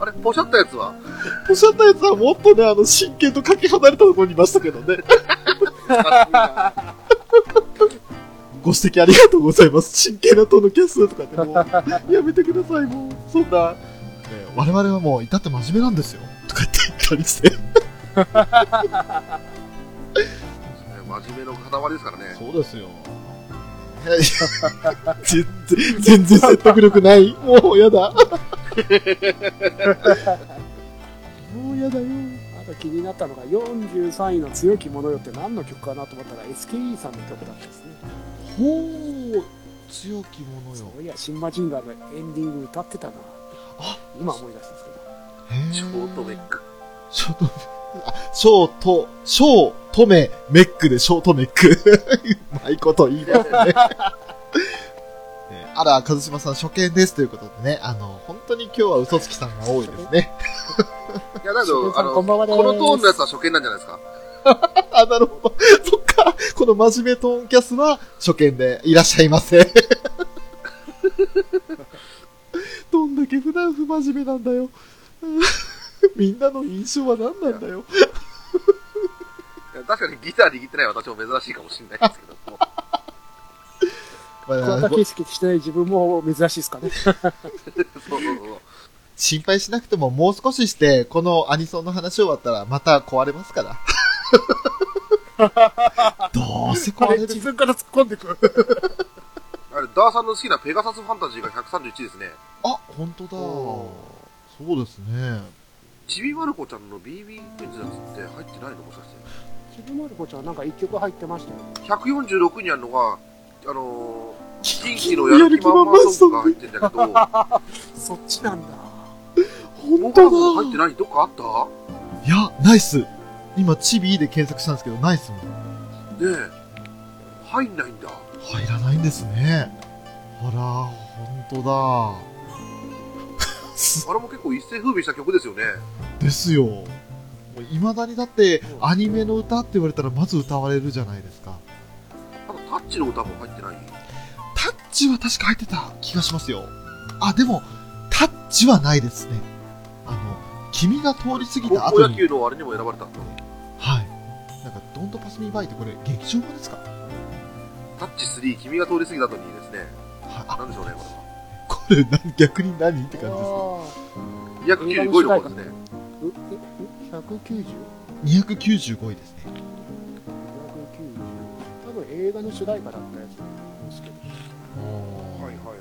あれ、ポシャったやつは、おっしゃったやつはもっとね、あの、真剣とかけ離れたところにいましたけどね。ご指摘ありがとうございます。真剣なトーンのキャスとかってもう、やめてください、もう。そんな、ね我々はもう、至って真面目なんですよ。とか言って言ったりして。ね真面目の塊ですからね。そうですよ。全然、全然説得力ない。もうやだ。もうやだよ。あと気になったのが43位の強き者よって何の曲かなと思ったら SKE さんの曲だったですね。ほう、強き者よそ。ういや、シンマジンガーのエンディング歌ってたな。あ今思い出したんですけど。ショートメック。ショートメック。あ、ショート、ショートメ、メックでショートメック。うまいこと言いますね。ねあら、和島さん初見ですということでね、あの、本当に今日は嘘つきさんが多いですね。いや、だけど、あの、こんばんはですこのトーンのやつは初見なんじゃないですか？あ、なるほど。そっか。この真面目トーンキャスは初見でいらっしゃいませ。どんだけ普段不真面目なんだよ。みんなの印象は何なんだよ。確かにギター握ってない私も珍しいかもしれないですけども。まあ桑田佳祐してない自分も珍しいですかね。そうそうそう。心配しなくてももう少しして、このアニソンの話終わったらまた壊れますから。どうせあれ。自分から突っ込んでくる。あれ、ダーさんの好きなペガサスファンタジーが131ですね。あ、本当だ。おそうですね。ちびまる子ちゃんの BB ペンズのやつって入ってないの？もしかして。ちびまる子ちゃんなんか一曲入ってましたよ。146にあるのが、あのー、キンキのやる気満々ソングが入ってんだけど、そっちなんだ。本当だ。入ってない？どっかあった？いや、ナイス。今、チビで検索したんですけど、ナイスも。ねえ。入んないんだ。入らないんですね。あら、本当だ。す あれも結構一世風靡した曲ですよね。ですよ。もう未だにだって、うんアニメの歌って言われたらまず歌われるじゃないですか。あと、タッチの歌も入ってない？タッチは確か入ってた気がしますよ。あ、でも、タッチはないですね。あの、君が通り過ぎ高校野た後に、球のあれにも選ばれたの？はい。なんか、ドントパスミーバイってこれ、劇場版ですか？タッチ3、君が通り過ぎた後にですね、はい。あ、なんでしょうね、ここれ、な逆に何って感じですね。れは。295位の方ですね。うえ、え、190?190? 295位ですね。多分映画の主題歌だったやつですけど。はいはいはい。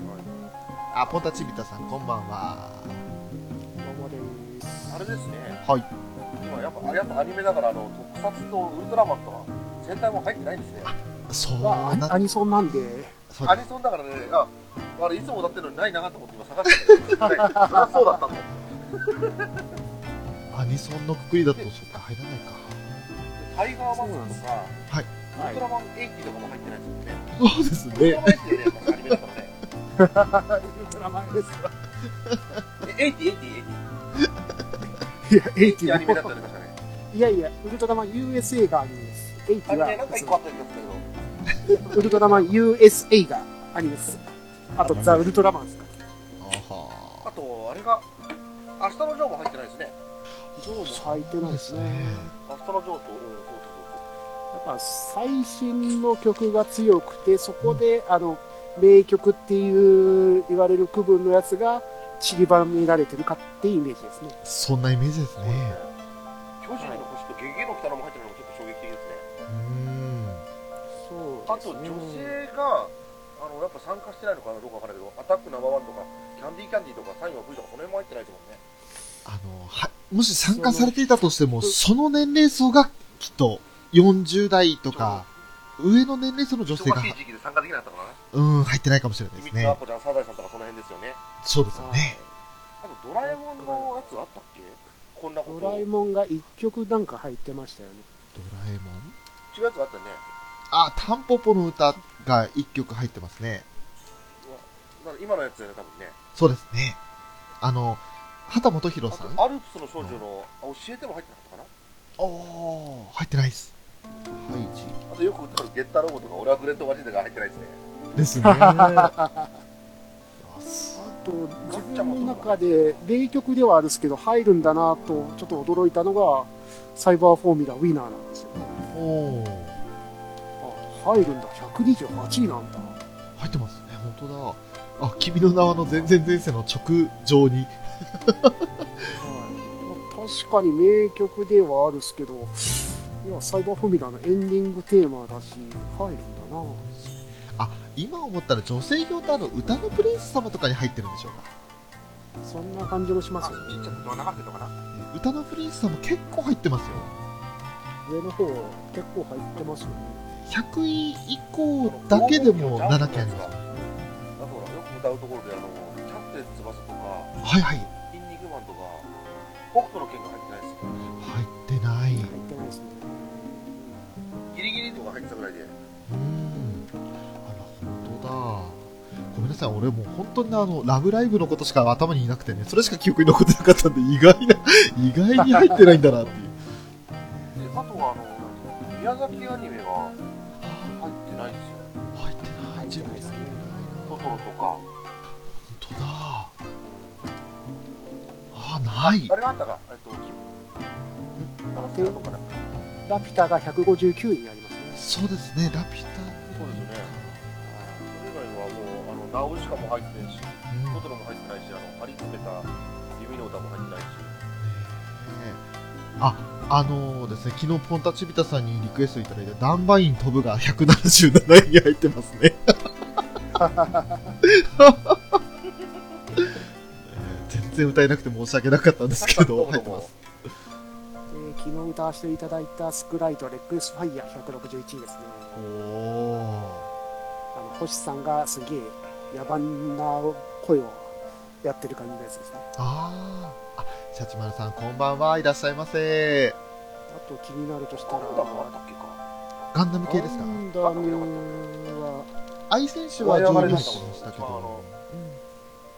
あ、ポンタチビタさん、こんばんは。こんばんはです。あれですね。はい。今やっぱ、あれやっぱアニメだから、あの、特撮とウルトラマンとか、全体も入ってないんですね。そうまあアニ、なアニソンなんで、アニソンだからね、あ、あれいつも歌ってるのにないなと思って今探してたけど、はいそりゃそうだったんだ。アニソンのくくりだと、そっか、入らないか。タイガーマスクとか、はいウルトラマン80とかも入ってないですよね。そうですウルトラマンね。80でね、やっぱアニメだからね。ウルトラマンですか。え、80、80、いや、80。80アニメだったよね、確かね。いやいや、ウルトラマン USA がアニメです。80はあれね、なんか一個あった気がする ウルトラマン USA がアニメです。あと、ザ・ウルトラマンですか。あけど、あはと、あれが、明日のジョーも入ってないですね。ジョーも入ってないですね。明日のジョーと、うん、そうそうやっぱ最新の曲が強くて、そこで、あの、名曲っていう言われる区分のやつが散りばめられてるかっていうイメージですね。そんなイメージです。ね。巨人の星とゲゲゲの鬼太郎も入ってるのもちょっと衝撃的ですね。うーん。そうあと女性が、あの、やっぱ参加してないのかな、どうかわからないけど、アタックナンバーワンとか、キャンディーキャンディーとか、サインは V とか、その辺も入ってないですもんね。あの、は、もし参加されていたとしても、その年齢層がきっと40代とか、上の年齢層の女性が忙し、い時期で参加できなかったのかな。うん、入ってないかもしれないですねサザエさんとかその辺ですよね。そうですよね。あと、ドラえもんのやつあったっけ？こんなこと。ドラえもんが1曲なんか入ってましたよね。ドラえもん？違うやつがあったよね。あ、タンポポの歌が1曲入ってますね。今のやつだよね、多分ね。そうですね。あの、畑本博あさん？と、アルプスの少女の、あ教えても入ってなかったかな？おー、入ってないです。ハイジ。あと、よく歌うゲッターロボとか、俺はグレットマジでが入ってないですね。ですね。と、自分の中で名曲ではあるんですけど、入るんだなと、ちょっと驚いたのが、サイバーフォーミュラウィナーなんですよね。おー、あ、入るんだ、128位なんだ。入ってますね。本当だ。あ、君の名はの全然前世の直上に。はいまあ確かに名曲ではあるんですけど、いや、サイバーフォーミュラのエンディングテーマだし、入るんだな。あ、今思ったら女性用ってあの、歌のプリンス様とかに入ってるんでしょうか？そんな感じもしまあ、すよちっちゃくね。てはなかな？歌のプリンス様結構入ってますよ。上の方、結構入ってますよね。100位以降だけでも7件あります。あとほら、よく歌うところで、あの、キャプテン翼とか、はいはい。筋肉マンとか、北斗の拳が入ってないですよ。入ってない。入ってないですね。ギリギリとか入ってたぐらいで。めんなさい、俺もう本当にあの、ラブライブのことしか頭にいなくてね、それしか記憶に残ってなかったんで、意外な、意外に入ってないんだなっていう。で、あとは、あの、宮崎アニメが入ってないんですよ。入ってない。入ってないですね。トトロとか。本当だ。あ、ないあ。れがあったか、えっと。ラピュタが159位にありますね。そうですね、ラピュタ。ナウシカも入ってるし、うんトトロも入ってないし、あの、張り詰めた弓の歌も入ってないし。あ、あのですね、昨日ポンタチビタさんにリクエストいただいたダンバインとぶが177位に入ってますね。え ー全然歌えなくて申し訳なかったんですけど、入ってます。で昨日歌わせていただいたスクライド Reckless Fire 161位ですね。おあの星さんがすげえ野蛮な声をやってる感じのやつですね。あーあ、シャチマルさんこんばんはいらっしゃいませ。あと気になるとしたら、ガンダムあったっけか。ガンダム系ですか？ガンダムは、愛選手は上位にしたけど、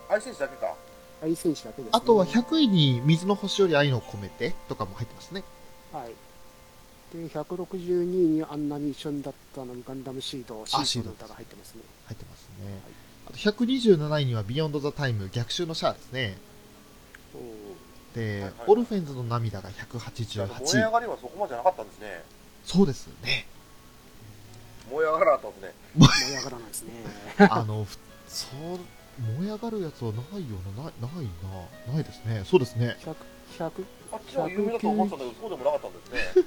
愛選手だけか。愛選手だけです、ね。あとは100位に水の星より愛の込めてとかも入ってますね。はい。で、162位にあんなに一緒にだったのにガンダムシード、シードの歌が入ってますね。入ってますね。あと127位には Beyond the Time 逆襲のシャアですね。おで、はいはいオルフェンズの涙が燃え188位。上がりはそこまでなかったんですね。そうですね。燃え上がらなかったんですね。燃え上がらないですね。あの、ふそう、燃え上がるやつはないよな、なないな。ないですね。そうですね。100、100、あっちは有名だと思ってたんだけど、そうでもなかったんですね。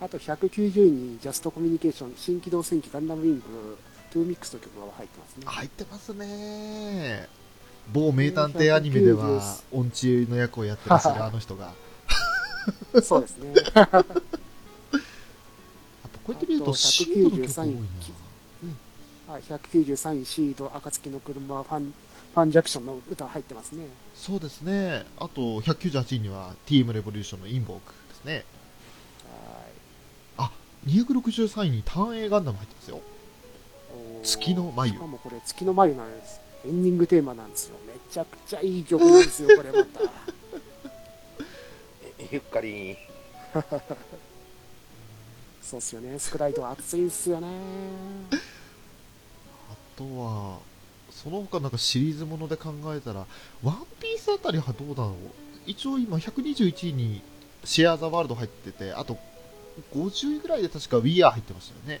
あと190位にジャストコミュニケーション、新機動戦記ガンダムウィング、トゥーミックスという曲が入ってますね。入ってますね。某名探偵アニメでは、音痴の役をやってらっしゃるあの人が。そうですね。やっぱこうやって見ると、シードの曲多い193な。はい、193位シード、暁の車、ファン、ファンジャクションの歌入ってますね。そうですね。あと、198位には、ティームレボリューションのインボークですね。はい。263位に単影ガンダム入ってますよ。月の眉しかもこれ月の眉なんです。エンディングテーマなんですよ。めちゃくちゃいい曲なんですよ、これまた。ゆっかり そうっすよね。スクライド熱いっすよね。あとは、その他なんかシリーズもので考えたら、ワンピースあたりはどうだろう一応今121位にシェア・ザ・ワールド入ってて、あと50位ぐらいで確か We Are 入ってましたよね。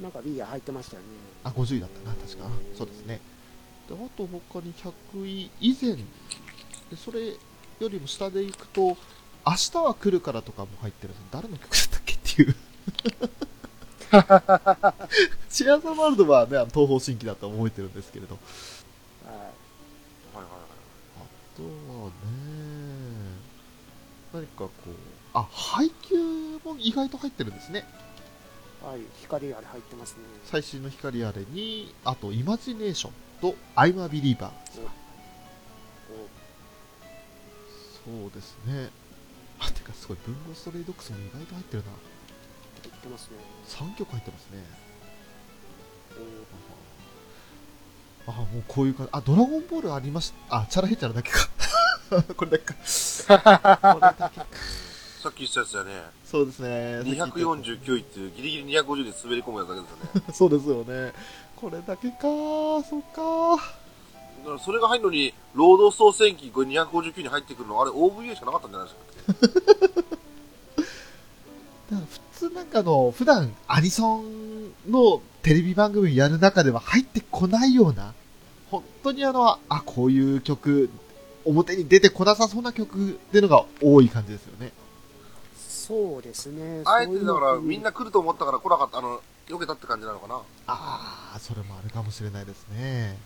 なんかリア入ってましたよね。あ、50位だったな、確か。そうですね。で、あと他に100位以前、でそれよりも下で行くと、明日は来るからとかも入ってる誰の曲だったっけっていう。シアザーワールドはね、東方神起だと覚えてるんですけれど。ははいはいはい。あとはね、何かこう、あ、配給も意外と入ってるんですね。い、はい、光あれ入ってますね。最新の光あれに、あと、イマジネーションと、アイムアビリーバー。そうですね。あ、てかすごい、文豪ストレイドックスも意外と入ってるな。入ってますね。3曲入ってますね。あ、もうこういう感じ。あ、ドラゴンボールありました。あ、チャラヘチャラだけか。これだけか。これだけか。さっき言ったやつだよね。そうですね。249位っていうギリギリ250で滑り込むやつだけですよね。そうですよね。これだけか。そっか。だからそれが入るのに、労働総戦記これ259に入ってくるの、あれ OVA しかなかったんじゃないですか？だから普通なんかの、普段アニソンのテレビ番組やる中では入ってこないような、本当にあの、あ、こういう曲、表に出てこなさそうな曲っていうのが多い感じですよね。そうですね。あえてだから、みんな来ると思ったから来なかった、あの、避けたって感じなのかな？ああ、それもあるかもしれないですね。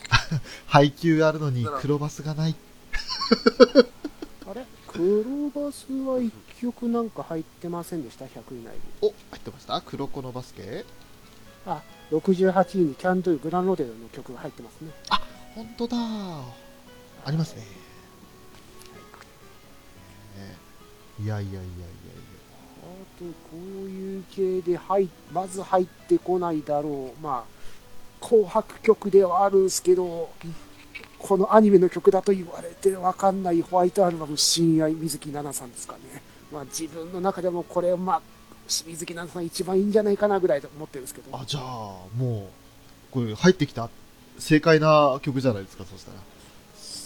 配給あるのに黒バスがない。あれ？黒バスは1曲なんか入ってませんでした ?100 以内に。お、入ってました？黒子のバスケ？あ、68位にキャンドゥグランロデルの曲が入ってますね。本当だありますね。ねいやいやいやいやいあと、こういう系で入まず入ってこないだろう。まあ、紅白曲ではあるんですけど、このアニメの曲だと言われてわかんないホワイトアルバム、親愛水木奈々さんですかね。まあ自分の中でもこれ、まあ、水木奈々さん一番いいんじゃないかなぐらいと思ってるんですけど。や。あ、じゃあ、もう、これ入ってきた正解な曲じゃないですか、そしたら。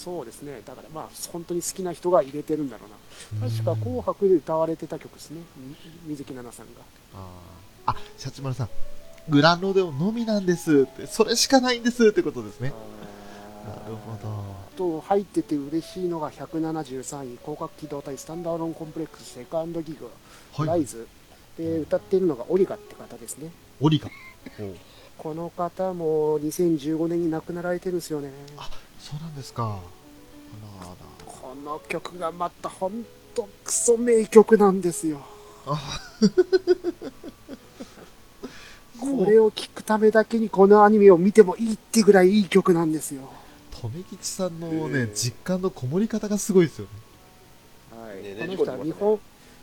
そうですね。だからまあ、本当に好きな人が入れてるんだろうな。確か紅白で歌われてた曲ですね。み水木奈々さんが。あーあ、シャチマルさん、グランロデオのみなんですって、それしかないんですってことですね。なるほど。と入ってて嬉しいのが173位広角機動隊スタンダードンコンプレックスセカンドギグ、はい。ライズで歌ってるのがオリガって方ですねオリガ。この方も2015年に亡くなられてるんですよねあ、そうなんですか。あらあら。この曲がまたほんとクソ名曲なんですよ。あ。これを聴くためだけにこのアニメを見てもいいってぐらいいい曲なんですよ。留吉さんのね、実感のこもり方がすごいですよね。はい、ねこの人はね日本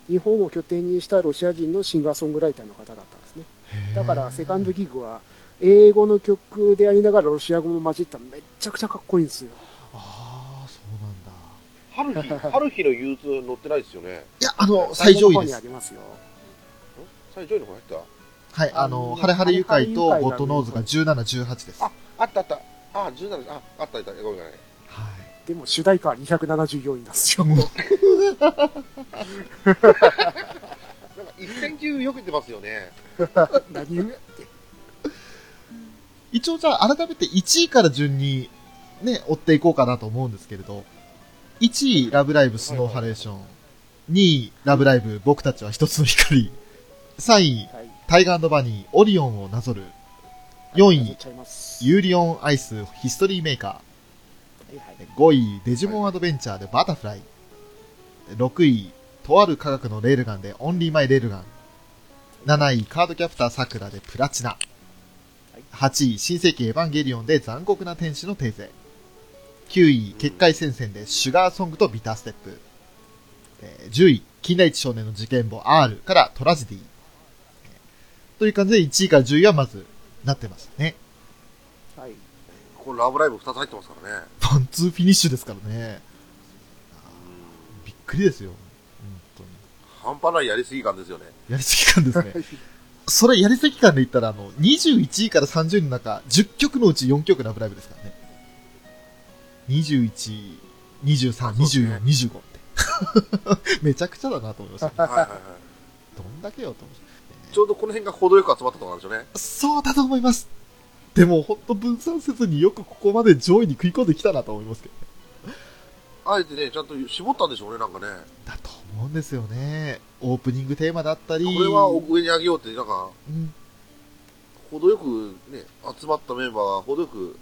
日本を拠点にしたロシア人のシンガーソングライターの方だったんですね。だからセカンドギグは英語の曲でありながらロシア語も混じっためっちゃくちゃかっこいいんですよああ、そうなんだ。春日、春日の憂鬱乗ってないですよね。いや、あの、最上位ですにあ。りますよ最上位の方入った？はい、あの、あハレハレ愉快とゴッドノーズが17、18です。あ、あったあった。あ、17、あ、あったあった。ごめんごめん。はい。でも主題歌は274位なんですよ なんか一戦級避けてますよね。何？一応じゃあ改めて1位から順にね、追っていこうかなと思うんですけれど、1位、ラブライブスノーハレーション。2位、ラブライブ僕たちは一つの光。3位、はいタイガーバニー、オリオンをなぞる。4位、ユーリオンアイス、ヒストリーメーカー。5位、デジモンアドベンチャーでバタフライ。6位、とある科学のレールガンでオンリーマイレールガン。7位、カードキャプターさくらでプラチナ。8位、新世紀エヴァンゲリオンで残酷な天使のテーゼ。9位、結界戦線でシュガーソングとビターステップ。えー10位、金田一少年の事件簿 R からトラジディ。えーという感じで1位から10位はまずなってましたね。はいこれラブライブ2つ入ってますからね。ワンツーフィニッシュですからね。びっくりですよ。本半端ないやりすぎ感ですよね。当に。やりすぎ感ですね。それやりすぎ感で言ったら、あの、21位から30位の中、10曲のうち4曲ラブライブですからね。21、23、24、25って。めちゃくちゃだなと思いました、ね。はいはいはい。どんだけよと思いまちょうどこの辺が程よく集まったところなんでしょうね。そうだと思います。でも、ほんと分散せずによくここまで上位に食い込んできたなと思いますけどね。あえてね、ちゃんと絞ったんでしょうね、なんかね。だと思もんですよね。オープニングテーマだったり。これは上に上げようって、なんか、うん。程よくね、集まったメンバーが程よく、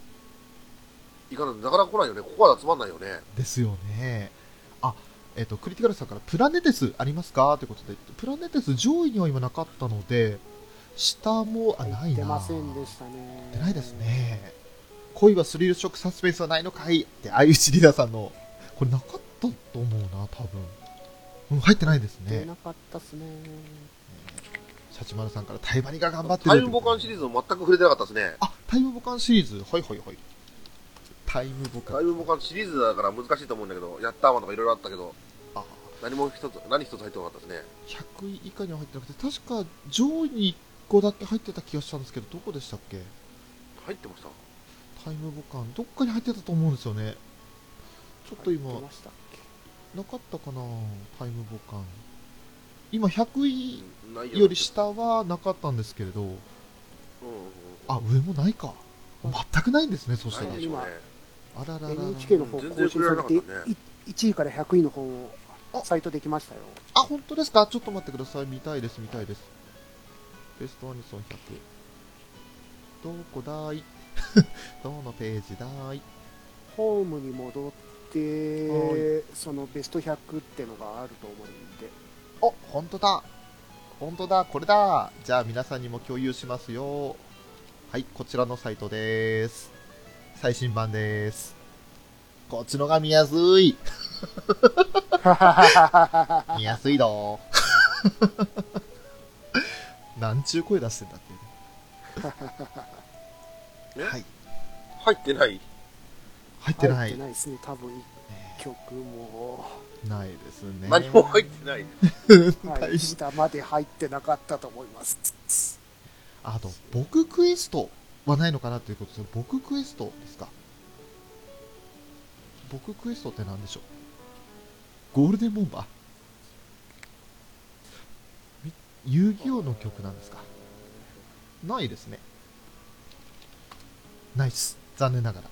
いかないとなかなか来ないよね。ここは集まんないよね。ですよね。あ、えっ、と、クリティカルさんからプラネテスありますか？ということで、プラネテス上位には今なかったので、下も、あ、ないな。出ませんでしたね。出ないです。ね。恋はスリルショックサスペンスはないのかいって、相内リーダーさんの、これなかったと思うな、多分。うん、入ってないですね。出なかったっすね。シャチマルさんからタイバニが頑張ってるタイムボカンシリーズも全く触れてなかったですね。あ、タイムボカンシリーズ。はいはいはい。タイムボカン。タイムボカンシリーズだから難しいと思うんだけど、やったーマンとかいろいろあったけど、あ、何も一つ、何一つ入ってなかったですね。100位以下には入ってなくて、確か上位に1個だけ入ってた気がしたんですけど、どこでしたっけ？入ってましたタイムボカン。どっかに入ってたと思うんですよね。ちょっと今、なかったかなタイムボカン。今100位より下はなかったんですけれど、うんうんうん。あ、上もないか。全くないんですね、そしたらね。あらららら。NHK の方更新されて、ねい1位から100位の方をサイトできましたよ。あ、本当ですか？ちょっと待ってください。見たいです、見たいです。ベストアニソン100。どこだい？どのページだい？ホームに戻っては、そのベスト100ってのがあると思うんで、お、本当だ本当だ、これだじゃあ皆さんにも共有しますよ。はい、こちらのサイトです。最新版です。こっちのが見やすい。見やすいど なんちゅう声出してんだっていうえね。はい。入ってない？入ってない。入ってないですね、多分1曲も。ないですね。何も入ってない。はい、下まで入ってなかったと思います。あと、僕クエストはないのかなということです僕クエストですか？僕クエストって何でしょう？ゴールデンボンバー？み遊戯王の曲なんですか？ないですね。ナイス。残念ながら。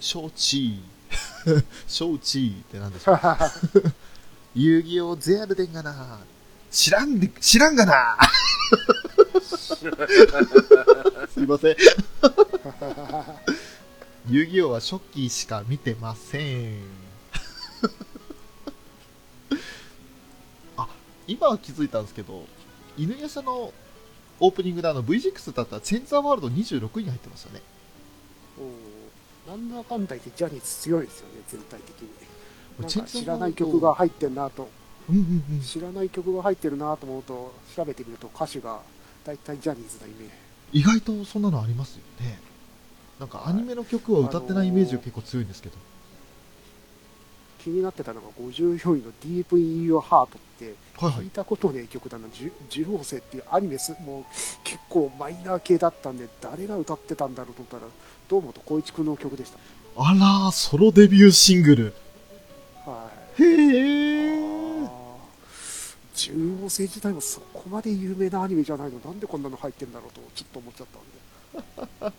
承知。承知って何でしょう遊戯王ゼアルデンがな。知らんで、知らんがな。すいません。遊戯王は初期しか見てません。あ、今は気づいたんですけど、犬夜叉のオープニングであの V6 だったらチェンザーワールド26位に入ってましたね。うんなんだかんだ言ってジャニーズ強いですよね、全体的に。なんか知らない曲が入ってんなと、うんうんうん。知らない曲が入ってるなと思うと、調べてみると歌手が大体ジャニーズなイメージ。意外とそんなのありますよね。なんかアニメの曲は歌ってないイメージが結構強いんですけど。気になってたのが54位の Deep in Your Heart って聞い。たことねえ曲だな、じゅ受容生っていうアニメすもう結構マイナー系だったんで誰が歌ってたんだろうと思ったら堂本光一君の曲でした。あらー、ソロデビューシングル。はい。へー。あー中央星自体もそこまで有名なアニメじゃないのなんでこんなの入ってんだろうとちょっと思っちゃったんで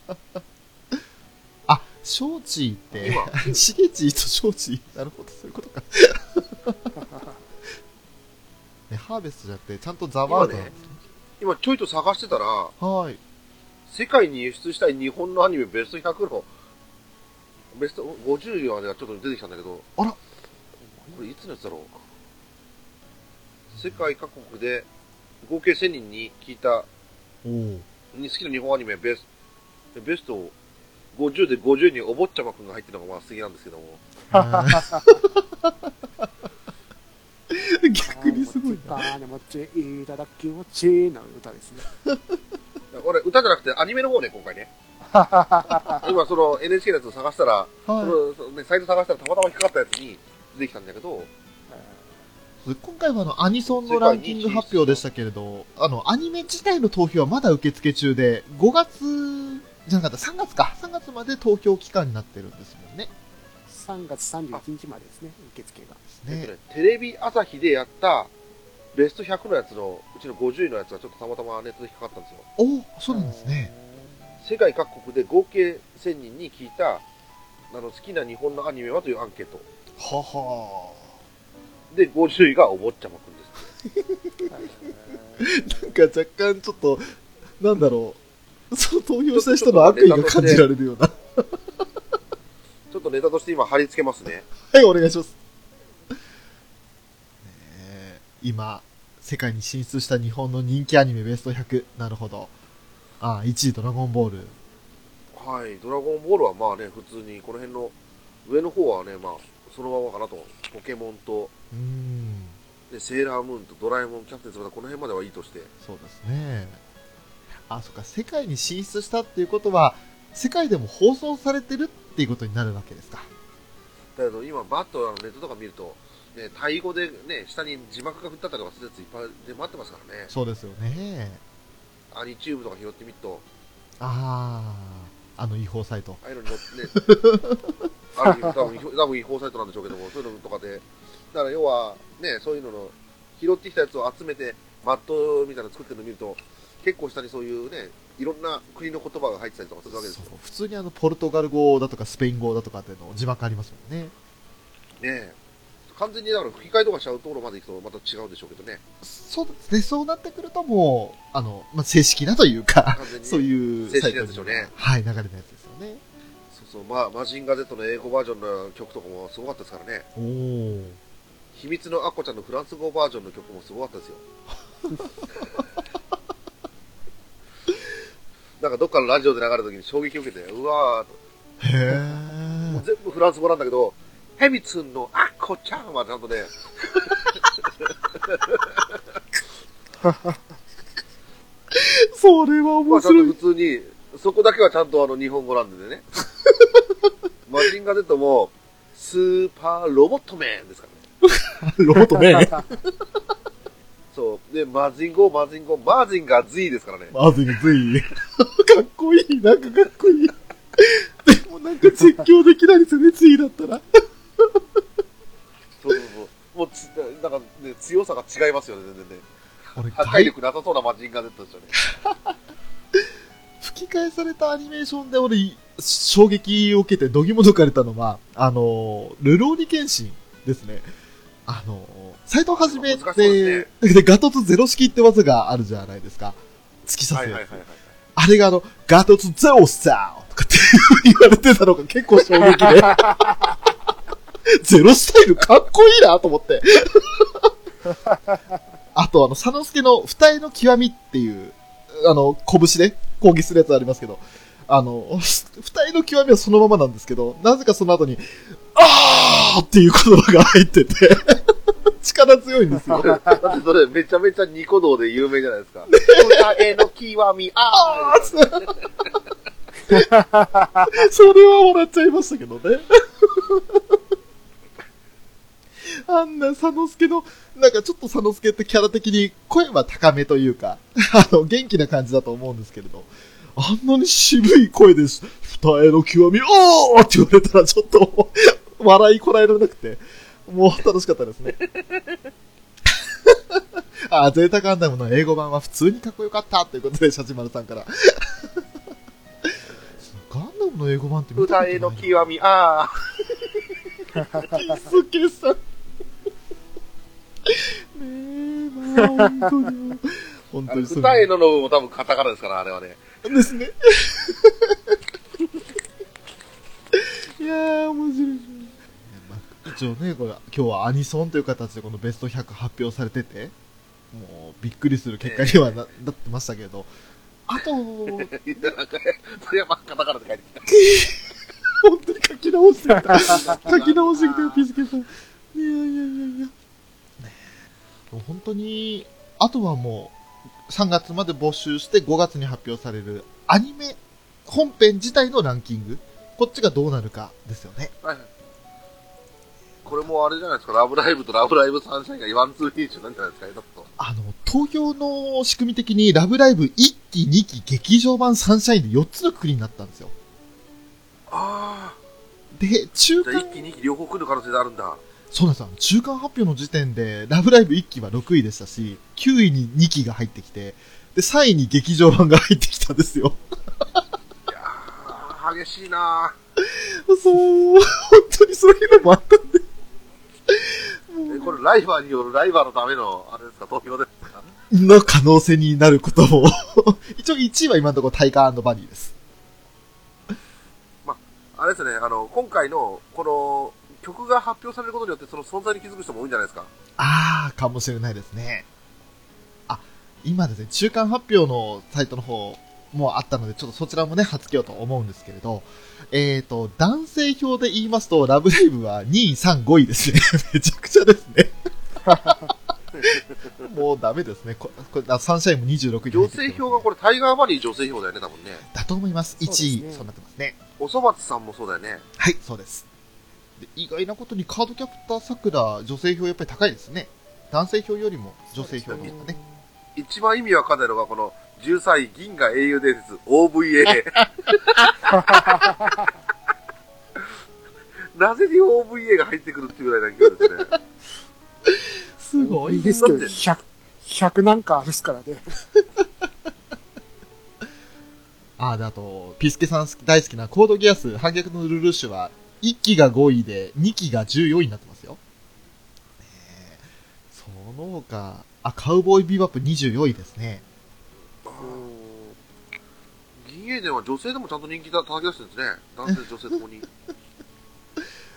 あ、ショーチーって今、シゲチーとショーチー。なるほど、そういうことか。ね、ハーベストじゃなくて、ちゃんとザワールドね。今ちょいと探してたら、はい。世界に輸出したい日本のアニメベスト100の、ベスト50までがちょっと出てきたんだけど、あらこれいつのやつだろう。世界各国で合計1000人に聞いた。に好きな日本アニメベスベスト50で50位にお坊ちゃまくんが入ってるのがまあ素敵なんですけども、逆にすごいな。あーもちいただきもちな歌ですね 俺歌じゃなくてアニメの方ね、今回ね。今その NHK のやつを探したら、そはのそのね、サイト探したらたまたま引っかかったやつに出てきたんだけど、い。今回はあの、アニソンのランキング発表でしたけれど、あの、アニメ自体の投票はまだ受付中で、5月、じゃなかった、3月か。3月まで投票期間になってるんですもんね。3月31日までですね受付がねえっとね、テレビ朝日でやったベスト100のやつのうちの50位のやつがちょっとたまたまネットで引っかかったんですよ。おお、そうなんですね。世界各国で合計1000人に聞いたあの好きな日本のアニメはというアンケート。ははで、50位がお坊ちゃまくんです。なんか若干ちょっと、なんだろう。その投票した人の悪意が感じられるような。ちょっとネタとして今貼り付けますね。はい、お願いします。ねえ今、世界に進出した日本の人気アニメベスト100。なるほど。ああ、1位ドラゴンボール。はい、ドラゴンボールはまあね、普通にこの辺の上の方はね、まあ、そのままかなと。ポケモンと、うーん。でセーラームーンとドラえもん、キャプテン翼、この辺まではいいとして。そうですね。あ、そっか、世界に進出したっていうことは、世界でも放送されてるっていうことになるわけですか。だけど今、バッとあのネットとか見ると、ね、タイ語でね、下に字幕が振ってあったりとかするやついっぱい出回ってますからね。そうですよね。アニチューブとか拾ってみると、ああ、あの違法サイト。ああいうのに乗って、ね、ある多分違法多分違法サイトなんでしょうけども、そういうのとかで、だから要は、ね、そういうのの、拾ってきたやつを集めて、マットみたいなの作ってるのを見ると、結構下にそういうね、いろんな国の言葉が入ってたりとかするわけですよ。普通にあの、ポルトガル語だとかスペイン語だとかっていうの字幕ありますもんね。ねえ完全にだから吹き替えとかしちゃうところまで行くとまた違うでしょうけどね。そうですね、そうなってくるともう、あの、まあ、正式なというか、そういう正式なやつでしょうねはい、流れのやつですよね。そうそう、まあ、マジンガー Z の英語バージョンの曲とかもすごかったですからね。おお。秘密のアッコちゃんのフランス語バージョンの曲もすごかったですよ。なんかどっかのラジオで流れた時に衝撃を受けて、うわーと、へもうえ。全部フランス語なんだけど、ヘミツンのアッコちゃんはちゃんとね、それは面まあちゃんと白い。普通に、そこだけはちゃんとあの日本語なんでね。マジンガー Z も、スーパーロボットメンですからね。ロボットね。そう。で、マジンゴー、マジンゴー、マジンガー Z ですからね。まずい、ずい。かっこいい、なんかかっこいい。でもなんか絶叫できないですよね、ついだったら。もうつ、なんかね、強さが違いますよね、全然ね。俺、破壊力なさそうなマジンガー Z ですよね。吹き替えされたアニメーションで俺、衝撃を受けて度肝抜かれたのは、あの、ルローニケンシンですね。あの、斎藤はじめってで、でガトツゼロ式って技があるじゃないですか。突き刺すやつ。あれがあの、ガトツゼロスタイルとかって 言われてたのが結構衝撃で。ゼロスタイルかっこいいなと思って。あとあの、佐之助の二重の極みっていう、あの、拳で攻撃するやつありますけど、あの、二重の極みはそのままなんですけど、なぜかその後に、あーっていう言葉が入ってて、力強いんですよ。だってそれめちゃめちゃニコ動で有名じゃないですか。歌への極み、あーそれは笑っちゃいましたけどね。あんな佐之助の、なんかちょっと佐之助ってキャラ的に声は高めというか、あの、元気な感じだと思うんですけれど、あんなに渋い声です。二重の極み、おーって言われたらちょっと、笑いこらえられなくて、もう楽しかったですね。あ、ゼータガンダムの英語版は普通にかっこよかったということで、シャチマルさんから。ガンダムの英語版って見たことないの極み、あーピスケさん。ねえ、まあ、本当に。本当にそう歌へのの部分も多分カタカナですから、あれはね。ですね。いやー、面白い。まあ一応ね、これ、今日はアニソンという形でこのベスト100発表されてて、もうびっくりする結果にはな,、なってましたけど、あと、なんかそれはまあカタカナで書いてきた。本当に書き直してた。書き直してきたよ、ピスケさん。いやいやいやいや。本当に、あとはもう、3月まで募集して5月に発表されるアニメ本編自体のランキング。こっちがどうなるかですよね。はいはいこれもあれじゃないですか、ラブライブとラブライブサンシャインがワンツーフィニッシュなんじゃないですか、だと。あの、投票の仕組み的にラブライブ1期、2期、劇場版サンシャインで4つのくくりになったんですよ。あで、中あ、じゃあ間一気に二期両方来る可能性があるんだ。そうなんですよ。中間発表の時点で、ラブライブ1期は6位でしたし、9位に2期が入ってきて、で、3位に劇場版が入ってきたんですよ。いやー、激しいなそう、本当にそういうのもあったんで。これライバーによるライバーのための、あれですか、投票ですかの可能性になることも。一応1位は今のところタイガーバニーです。あれですね、あの、今回の、この、曲が発表されることによって、その存在に気づく人も多いんじゃないですか？あー、かもしれないですね。あ、今ですね、中間発表のサイトの方もあったので、ちょっとそちらもね、発つけようと思うんですけれど、えーと、男性票で言いますと、ラブライブは2位、3、5位ですね。めちゃくちゃですね。もうダメですね。ここれあサンシャインも26位女性票がこれ、タイガーバニー女性票だよね、多分ね。だと思います。1そうです位、ねそうなってますね。おそ松さんもそうだよね。はい、そうです。で意外なことにカードキャプターさくら、女性票やっぱり高いですね。男性票よりも女性票の方がね。一番意味わかんないのが、この、13位、銀河英雄伝説、OVA。なぜに OVA が入ってくるっていうぐらいな勢いですね。すごいですけど、100、100なんかあるっすからね。あ、で、あと、ピスケさん大好きなコードギアス反逆のルルーシュは、1期が5位で、2期が14位になってますよ。ねえその他、あ、カウボーイビバップ24位ですね。銀英伝は女性でもちゃんと人気だ叩き出してるんですね。男性、女性ともに。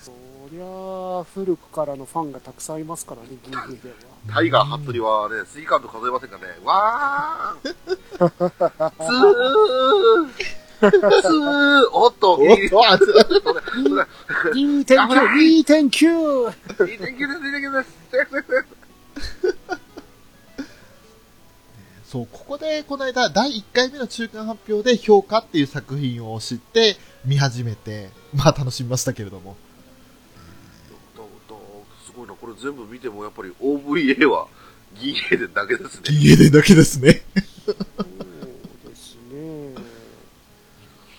そりゃあ、古くからのファンがたくさんいますからね、銀兵では。タイガー、ハットリはね、スイカウント数えませんからね。わー つーおっと、ギリギリ。それ、それ、2.9、2.9! です、いい天気です。そう、ここで、この間、第1回目の中間発表で評価っていう作品を知って、見始めて、まあ楽しみましたけれども。すごいな、これ全部見てもやっぱり OVA は銀英伝だけですね。家でだけですね。そうですね。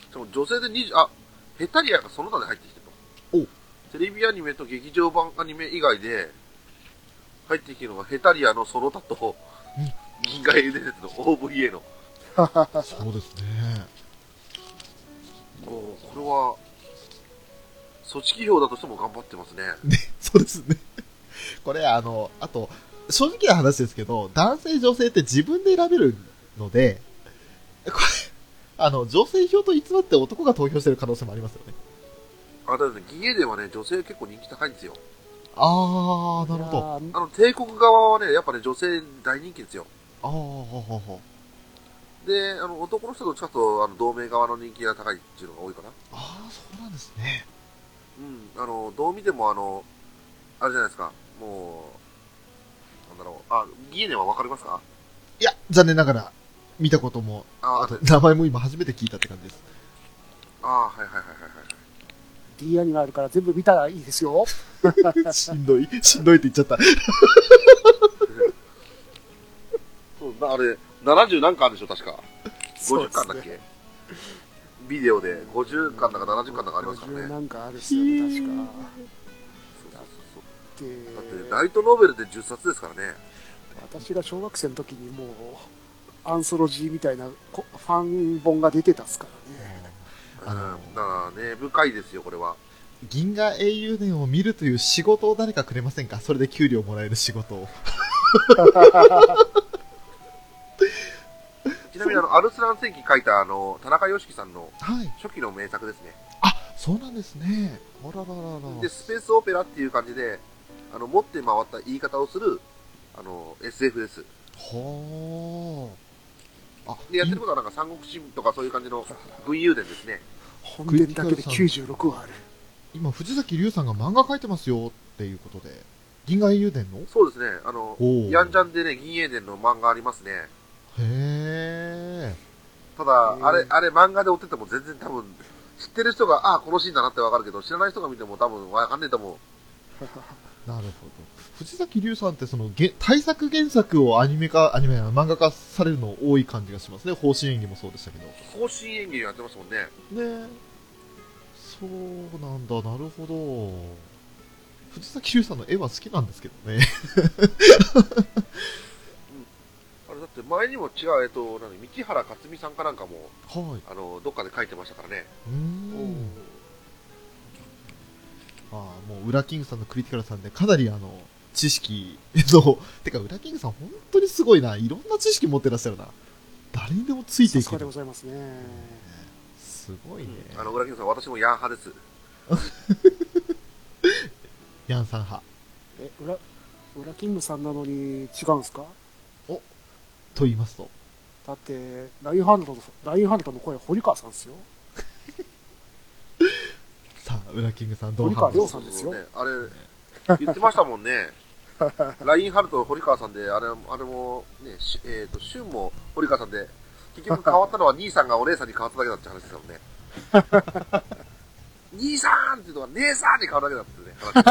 しかも女性で20、あ、ヘタリアがその他で入ってきてるおと。テレビアニメと劇場版アニメ以外で、入ってきてるのがヘタリアのその他と、銀河英雄伝説の OVA の。そうですね。もう、これは、組織票だとしても頑張ってますね。ね、そうですね。これ、あの、あと、正直な話ですけど、男性、女性って自分で選べるので、これ、あの、女性票と偽って男が投票してる可能性もありますよね。あ、だってね、銀英伝はね、女性結構人気高いんですよ。あー、なるほど。ど。あの、帝国側はね、やっぱね、女性大人気ですよ。あー、ほほほ。で、あの、男の人とどっちかとあの、同盟側の人気が高いっていうのが多いかな。あー、そうなんですね。うん、あの、どう見てもあの、あれじゃないですか、もう、なんだろう、あ、ギエネはわかりますか？いや、残念ながら、見たことも、あ、ああと、名前も今初めて聞いたって感じです。あ、はいはいはいはいはい。D アニメあるから全部見たらいいですよ。しんどい、しんどいって言っちゃった。そう、だあれ、70何巻でしょ、確か。50そうですね巻だっけビデオで50巻だか70巻だかありますから50ね。なんかあるっすよね、確か。そうそうそうでだって、ライトノベルで10冊ですからね。私が小学生の時にもう、アンソロジーみたいなこファン本が出てたっすからね。うん、あのだからね、深いですよ、これは。銀河英雄伝を見るという仕事を誰かくれませんか？それで給料もらえる仕事を。ちなみにあの、アルスラン戦記書いたあの、田中良樹さんのはい。初期の名作ですね。あ、そうなんですね。あらららら。で、スペースオペラっていう感じで、あの、持って回った言い方をする、あの、SF です。はあ。あ、で、やってることはなんか三国志とかそういう感じの軍友伝ですね。本伝だけで96話ある。今、藤崎龍さんが漫画描いてますよっていうことで、銀河英雄伝の？そうですね、あの、ヤンジャンでね、銀英伝の漫画ありますね。へえ。ただあれ、あれ漫画で追ってても全然多分、知ってる人が、ああ、このシーンだなってわかるけど、知らない人が見ても多分わかんねえと思う。なるほど。藤崎龍さんってその、げ対策原作をアニメ化、アニメや漫画化されるの多い感じがしますね。方針演技もそうでしたけど。方針演技やってますもんね。ねそうなんだ、なるほど。藤崎龍さんの絵は好きなんですけどね。あれだって前にも違う、えっと、何、三木原克美さんかなんかも、はい。あの、どっかで書いてましたからね。うーん。ああ、もう、ウラキングさんのクリティカルさんで、かなりあの、知識の、てか、ウラキングさん本当にすごいな。いろんな知識持ってらっしゃるな。誰にでもついていけるさすがでご。ざいますね。すごいね。あの、裏キングさん、私もヤン派です。ヤンさん派。え、裏、裏キングさんなのに違うんですか？と言いますと。だって、ラインハルトの、ラインハルトの声、堀川さんですよ。さあ、ウラキングさんどう堀川亮さんですよね。あれ、言ってましたもんね。ラインハルトの堀川さんで、あれ、あれも、ね、しえっ、と、シュンも堀川さんで、結局変わったのは兄さんがお姉さんに変わっただけだって話ですよね。兄さんっていうのは姉さんに変わるだけだってね、話。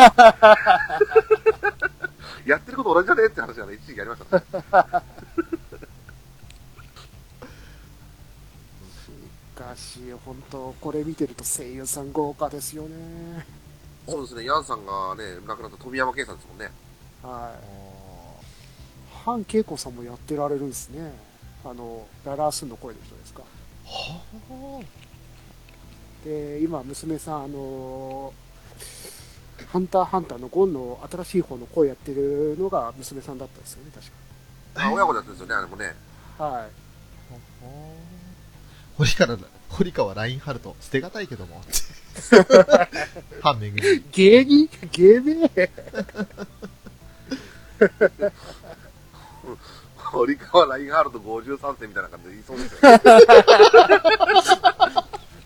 やってること同じじゃねえって話がね、一時期ありましたね。しかし、本当これ見てると声優さん豪華ですよね。そうですね、ヤンさんがね、亡くなった富山圭さんですもんね。はい。ハン・ケイコさんもやってられるんですね。あの、ララースンの声の人ですか。はで、今、娘さん、あのハンターハンターのゴンの新しい方の声やってるのが娘さんだったんですよね、確あ親子でやってるんですよね、あれもね。か。はい。あ。堀川、堀川ラインハルト、捨てがたいけども。反面組。芸人？芸名？堀川ラインハルト53世みたいな感じで言いそうですよね。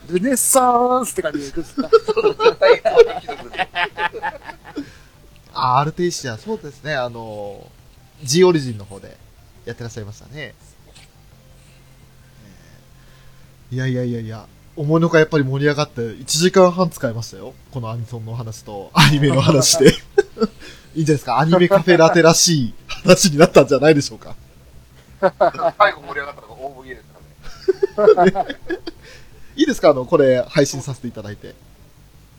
ルネッサンスって感じでですか。あ、アルテイシア、そうですね、あの、G オリジンの方でやってらっしゃいましたね。えーいやいやいやいや、思いのほかやっぱり盛り上がって1時間半使いましたよ。このアニソンの話とアニメの話で。いいですか？アニメカフェラテらしい話になったんじゃないでしょうか？最後盛り上がったのが大麦ですからね。いいですか？あの、これ配信させていただいて。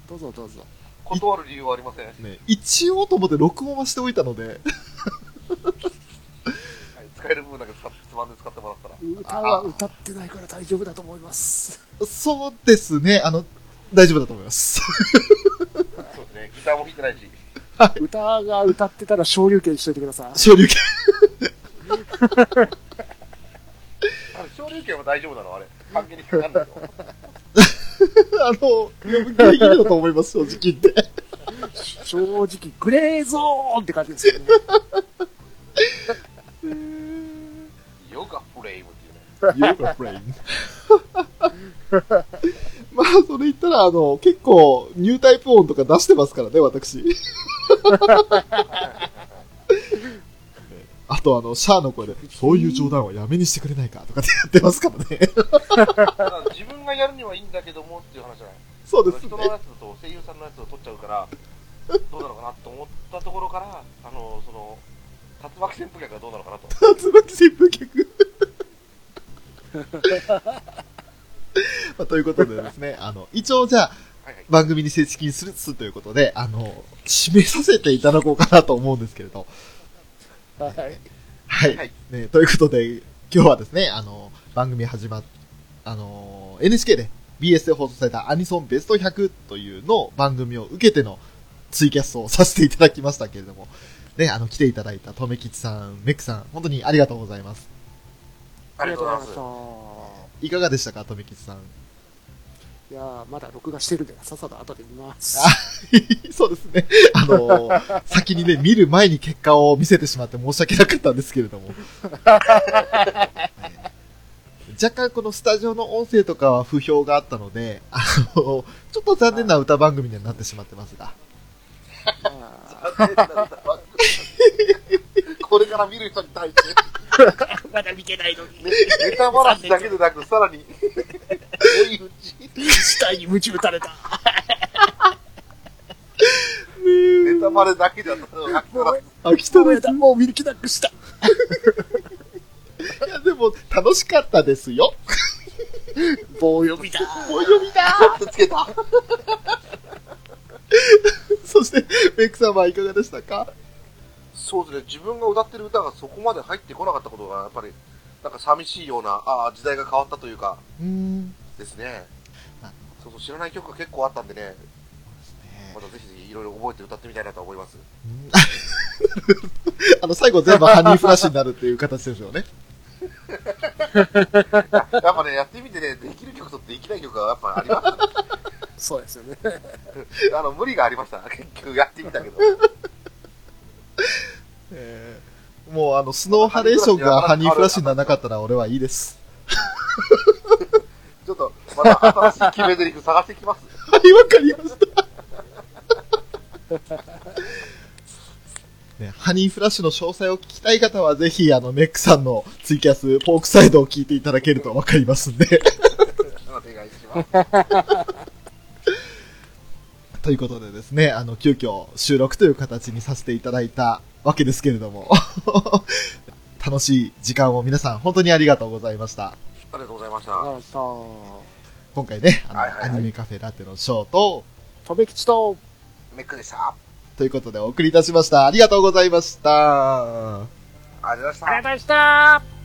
どうぞどうぞ。断る理由はありません。はいね、一応と思って録音はしておいたので、使える部分だけつまんで使ってもらったら。歌は歌ってないから大丈夫だと思います。そうですね、あの、大丈夫だと思います。そうですね。ギターも弾いてないし。歌が歌ってたら昇竜拳しといてください。昇竜拳。あれ、昇竜拳は大丈夫なのあれ。関係にかかんないのあの、ギリギリだと思います、正直言って。正直、グレーゾーンって感じですよね。ヨガフレームっていうね。ヨガフレイン。まあ、それ言ったら、あの、結構、ニュータイプ音とか出してますからね、私。あと、あの、シャアの声で、そういう冗談はやめにしてくれないかとかってやってますからね。だから自分がやるにはいいんだけどもっていう話じゃない。そうですね人の。やつだと声優さんのやつを取っちゃうから、どうなのかなと思ったところから、あの、その、竜巻旋風脚がどうなのかなと。竜巻旋風脚。まあ、ということでですね、あの、一応じゃあ、はいはい。番組に正式にするということで、あの、締めさせていただこうかなと思うんですけれど。はい。はい。はいね、ということで、今日はですね、あの、番組始まっ、あの、NHK で BS で放送されたアニソンベスト100というの番組を受けてのツイキャストをさせていただきましたけれども、ね、あの、来ていただいたとめきちさん、メックさん、本当にありがとうございます。ありがとうございます。す。いかがでしたか、とめきちさん。いやーまだ録画してるんで、さっさと後で見ます。あ そうですね。あの、先にね、見る前に結果を見せてしまって申し訳なかったんですけれども。若干このスタジオの音声とかは不評があったので、あの、ちょっと残念な歌番組にはなってしまってますが。これから見る人に対して、まだ見てないのに。ね、ネタ話だけでなく、さらに、追い打ち、死体に鞭打たれた。ネタバレだけではなく、あ、来たもうです。やだもう見る気なくした。いや、でも、楽しかったです。よ。棒読みだ。お読みだつけた。そして、メックさんはいかがでしたかそうですね、自分が歌ってる歌がそこまで入ってこなかったことが、やっぱり、なんか寂しいような、ああ、時代が変わったというか、うーん。ですねあ。そうそう、知らない曲が結構あったんでね、またぜひぜひいろいろ覚えて歌ってみたいなと思います。うん あの、最後全部ハニーフラッシュになるっていう形ですよね。やっぱね、やってみてね、できる曲とできない曲がやっぱあります。そうですよね。あの、無理がありました。結局やってみたけど。えーもうあの、スノーハレーションがハニーフラッシュにならなかったら俺はいいです。ちょっと、また新しい決め台詞探してきます。はい、わかりました。ね、ハニーフラッシュの詳細を聞きたい方は、ぜひ、あの、メックさんのツイキャス、ポークサイドを聞いていただけるとわかりますんで。お願いします。ということでですね、あの、急遽収録という形にさせていただいたわけですけれども、楽しい時間を皆さん本当にありがとうございました。ありがとうございました。今回ね、あの、はいはいはいアニメカフェラテのショーと、とべきちと、メックでした。ということでお送りいたしました。ありがとうございました。ありがとうございましたありがとうございました